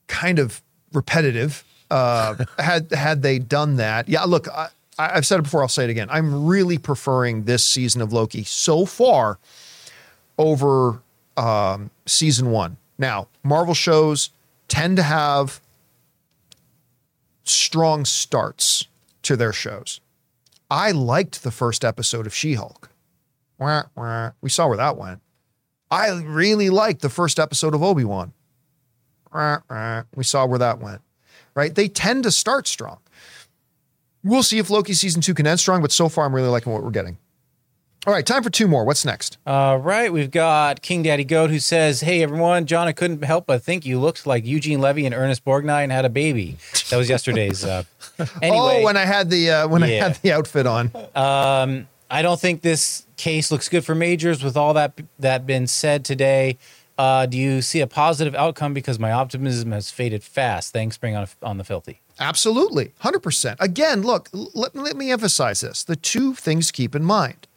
kind of repetitive uh, had had they done that. Yeah, look, I, I've said it before. I'll say it again. I'm really preferring this season of Loki so far over um, season one. Now, Marvel shows tend to have strong starts to their shows. I liked the first episode of She Hulk. We saw where that went. I really liked the first episode of Obi Wan. We saw where that went. Right? They tend to start strong. We'll see if Loki season two can end strong, but so far I'm really liking what we're getting. All right, time for two more. What's next? All right, we've got King Daddy Goat who says, "Hey everyone, John, I couldn't help but think you looked like Eugene Levy and Ernest Borgnine had a baby." That was yesterday's. Uh, anyway, oh, when I had the uh, when I had the outfit on. I don't think this case looks good for majors. With all that that been said today, uh, do you see a positive outcome? Because my optimism has faded fast. Thanks, bring on on the filthy. Absolutely, hundred percent. Again, look, let, let me emphasize this: the two things to keep in mind.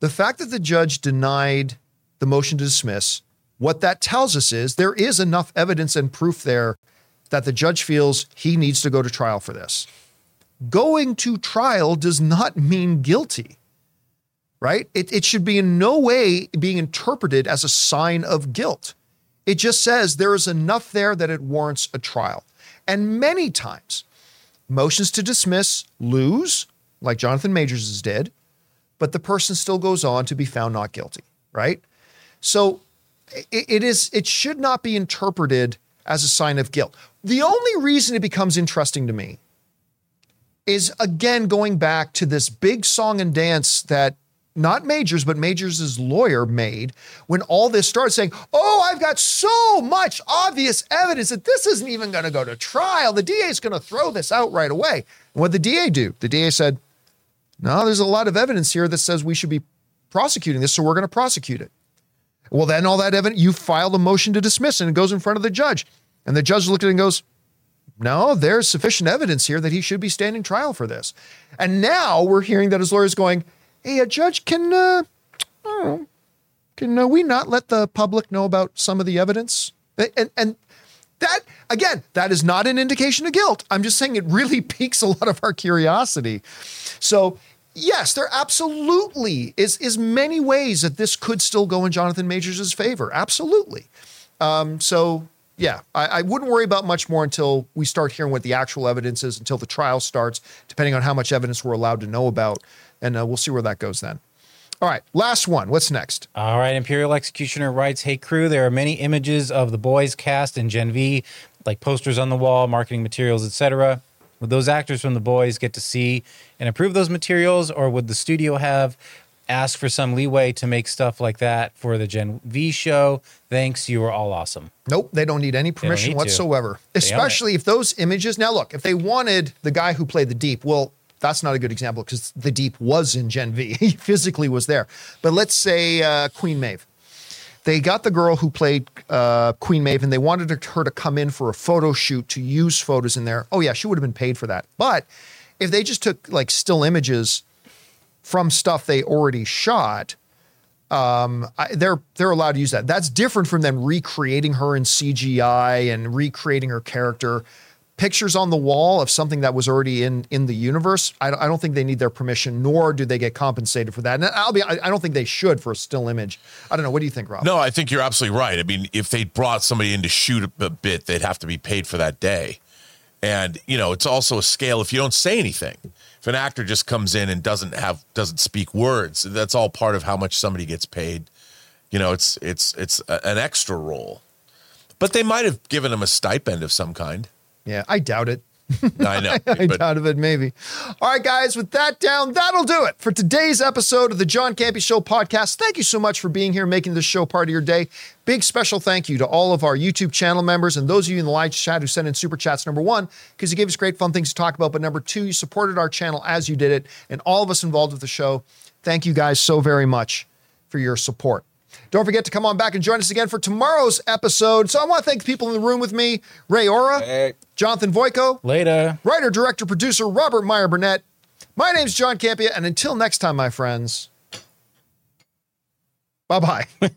The fact that the judge denied the motion to dismiss, what that tells us is there is enough evidence and proof there that the judge feels he needs to go to trial for this. Going to trial does not mean guilty, right? It, it should be in no way being interpreted as a sign of guilt. It just says there is enough there that it warrants a trial. And many times, motions to dismiss lose, like Jonathan Majors did, but the person still goes on to be found not guilty, right? So it, it is it should not be interpreted as a sign of guilt. The only reason it becomes interesting to me is again going back to this big song and dance that not Majors, but Majors' lawyer made when all this started saying, Oh, I've got so much obvious evidence that this isn't even going to go to trial. The DA is going to throw this out right away. And what did the DA do? The DA said, No, there's a lot of evidence here that says we should be prosecuting this, so we're going to prosecute it. Well, then all that evidence, you filed a motion to dismiss and it goes in front of the judge. And the judge looked at it and goes, no, there's sufficient evidence here that he should be standing trial for this. And now we're hearing that his lawyer is going, hey, a judge can, uh, know, can uh, we not let the public know about some of the evidence? And, and that, again, that is not an indication of guilt. I'm just saying it really piques a lot of our curiosity. So, yes, there absolutely is, is many ways that this could still go in Jonathan Majors' favor. Absolutely. Um, so, yeah, I, I wouldn't worry about much more until we start hearing what the actual evidence is, until the trial starts, depending on how much evidence we're allowed to know about. And uh, we'll see where that goes then. All right, last one. What's next? All right, Imperial Executioner writes, "Hey crew, there are many images of the boys cast in Gen V, like posters on the wall, marketing materials, etc. Would those actors from the boys get to see and approve those materials, or would the studio have asked for some leeway to make stuff like that for the Gen V show? Thanks, you are all awesome." Nope, they don't need any permission need whatsoever. it. Especially if those images. Now, look, if they wanted the guy who played the Deep, well, that's not a good example because the Deep was in Gen V. he physically was there. But let's say uh, Queen Maeve. They got the girl who played uh, Queen Maeve and they wanted her to come in for a photo shoot to use photos in there. Oh, yeah, she would have been paid for that. But if they just took like still images from stuff they already shot, um, I, they're they're allowed to use that. That's different from them recreating her in CGI and recreating her character. Pictures on the wall of something that was already in in the universe. I, don't- I don't think they need their permission, nor do they get compensated for that. And I'll be. I, I don't think they should for a still image. I don't know. What do you think, Rob? No, I think you're absolutely right. I mean, if they brought somebody in to shoot a bit, they'd have to be paid for that day. And, you know, it's also a scale if you don't say anything. If an actor just comes in and doesn't have doesn't speak words, that's all part of how much somebody gets paid. You know, it's it's it's a, an extra role. But they might have given him a stipend of some kind. Yeah, I doubt it. I know. I but doubt it, maybe. All right, guys, with that down, that'll do it for today's episode of the John Campea Show podcast. Thank you so much for being here, making this show part of your day. Big special thank you to all of our YouTube channel members and those of you in the live chat who sent in super chats. Number one, because you gave us great fun things to talk about. But number two, you supported our channel as you did it. And all of us involved with the show, thank you guys so very much for your support. Don't forget to come on back and join us again for tomorrow's episode. So I want to thank the people in the room with me Ray Ora, Jonathan Voico, Later. writer, director, producer Robert Meyer Burnett. My name's John Campea, and until next time, my friends, bye bye.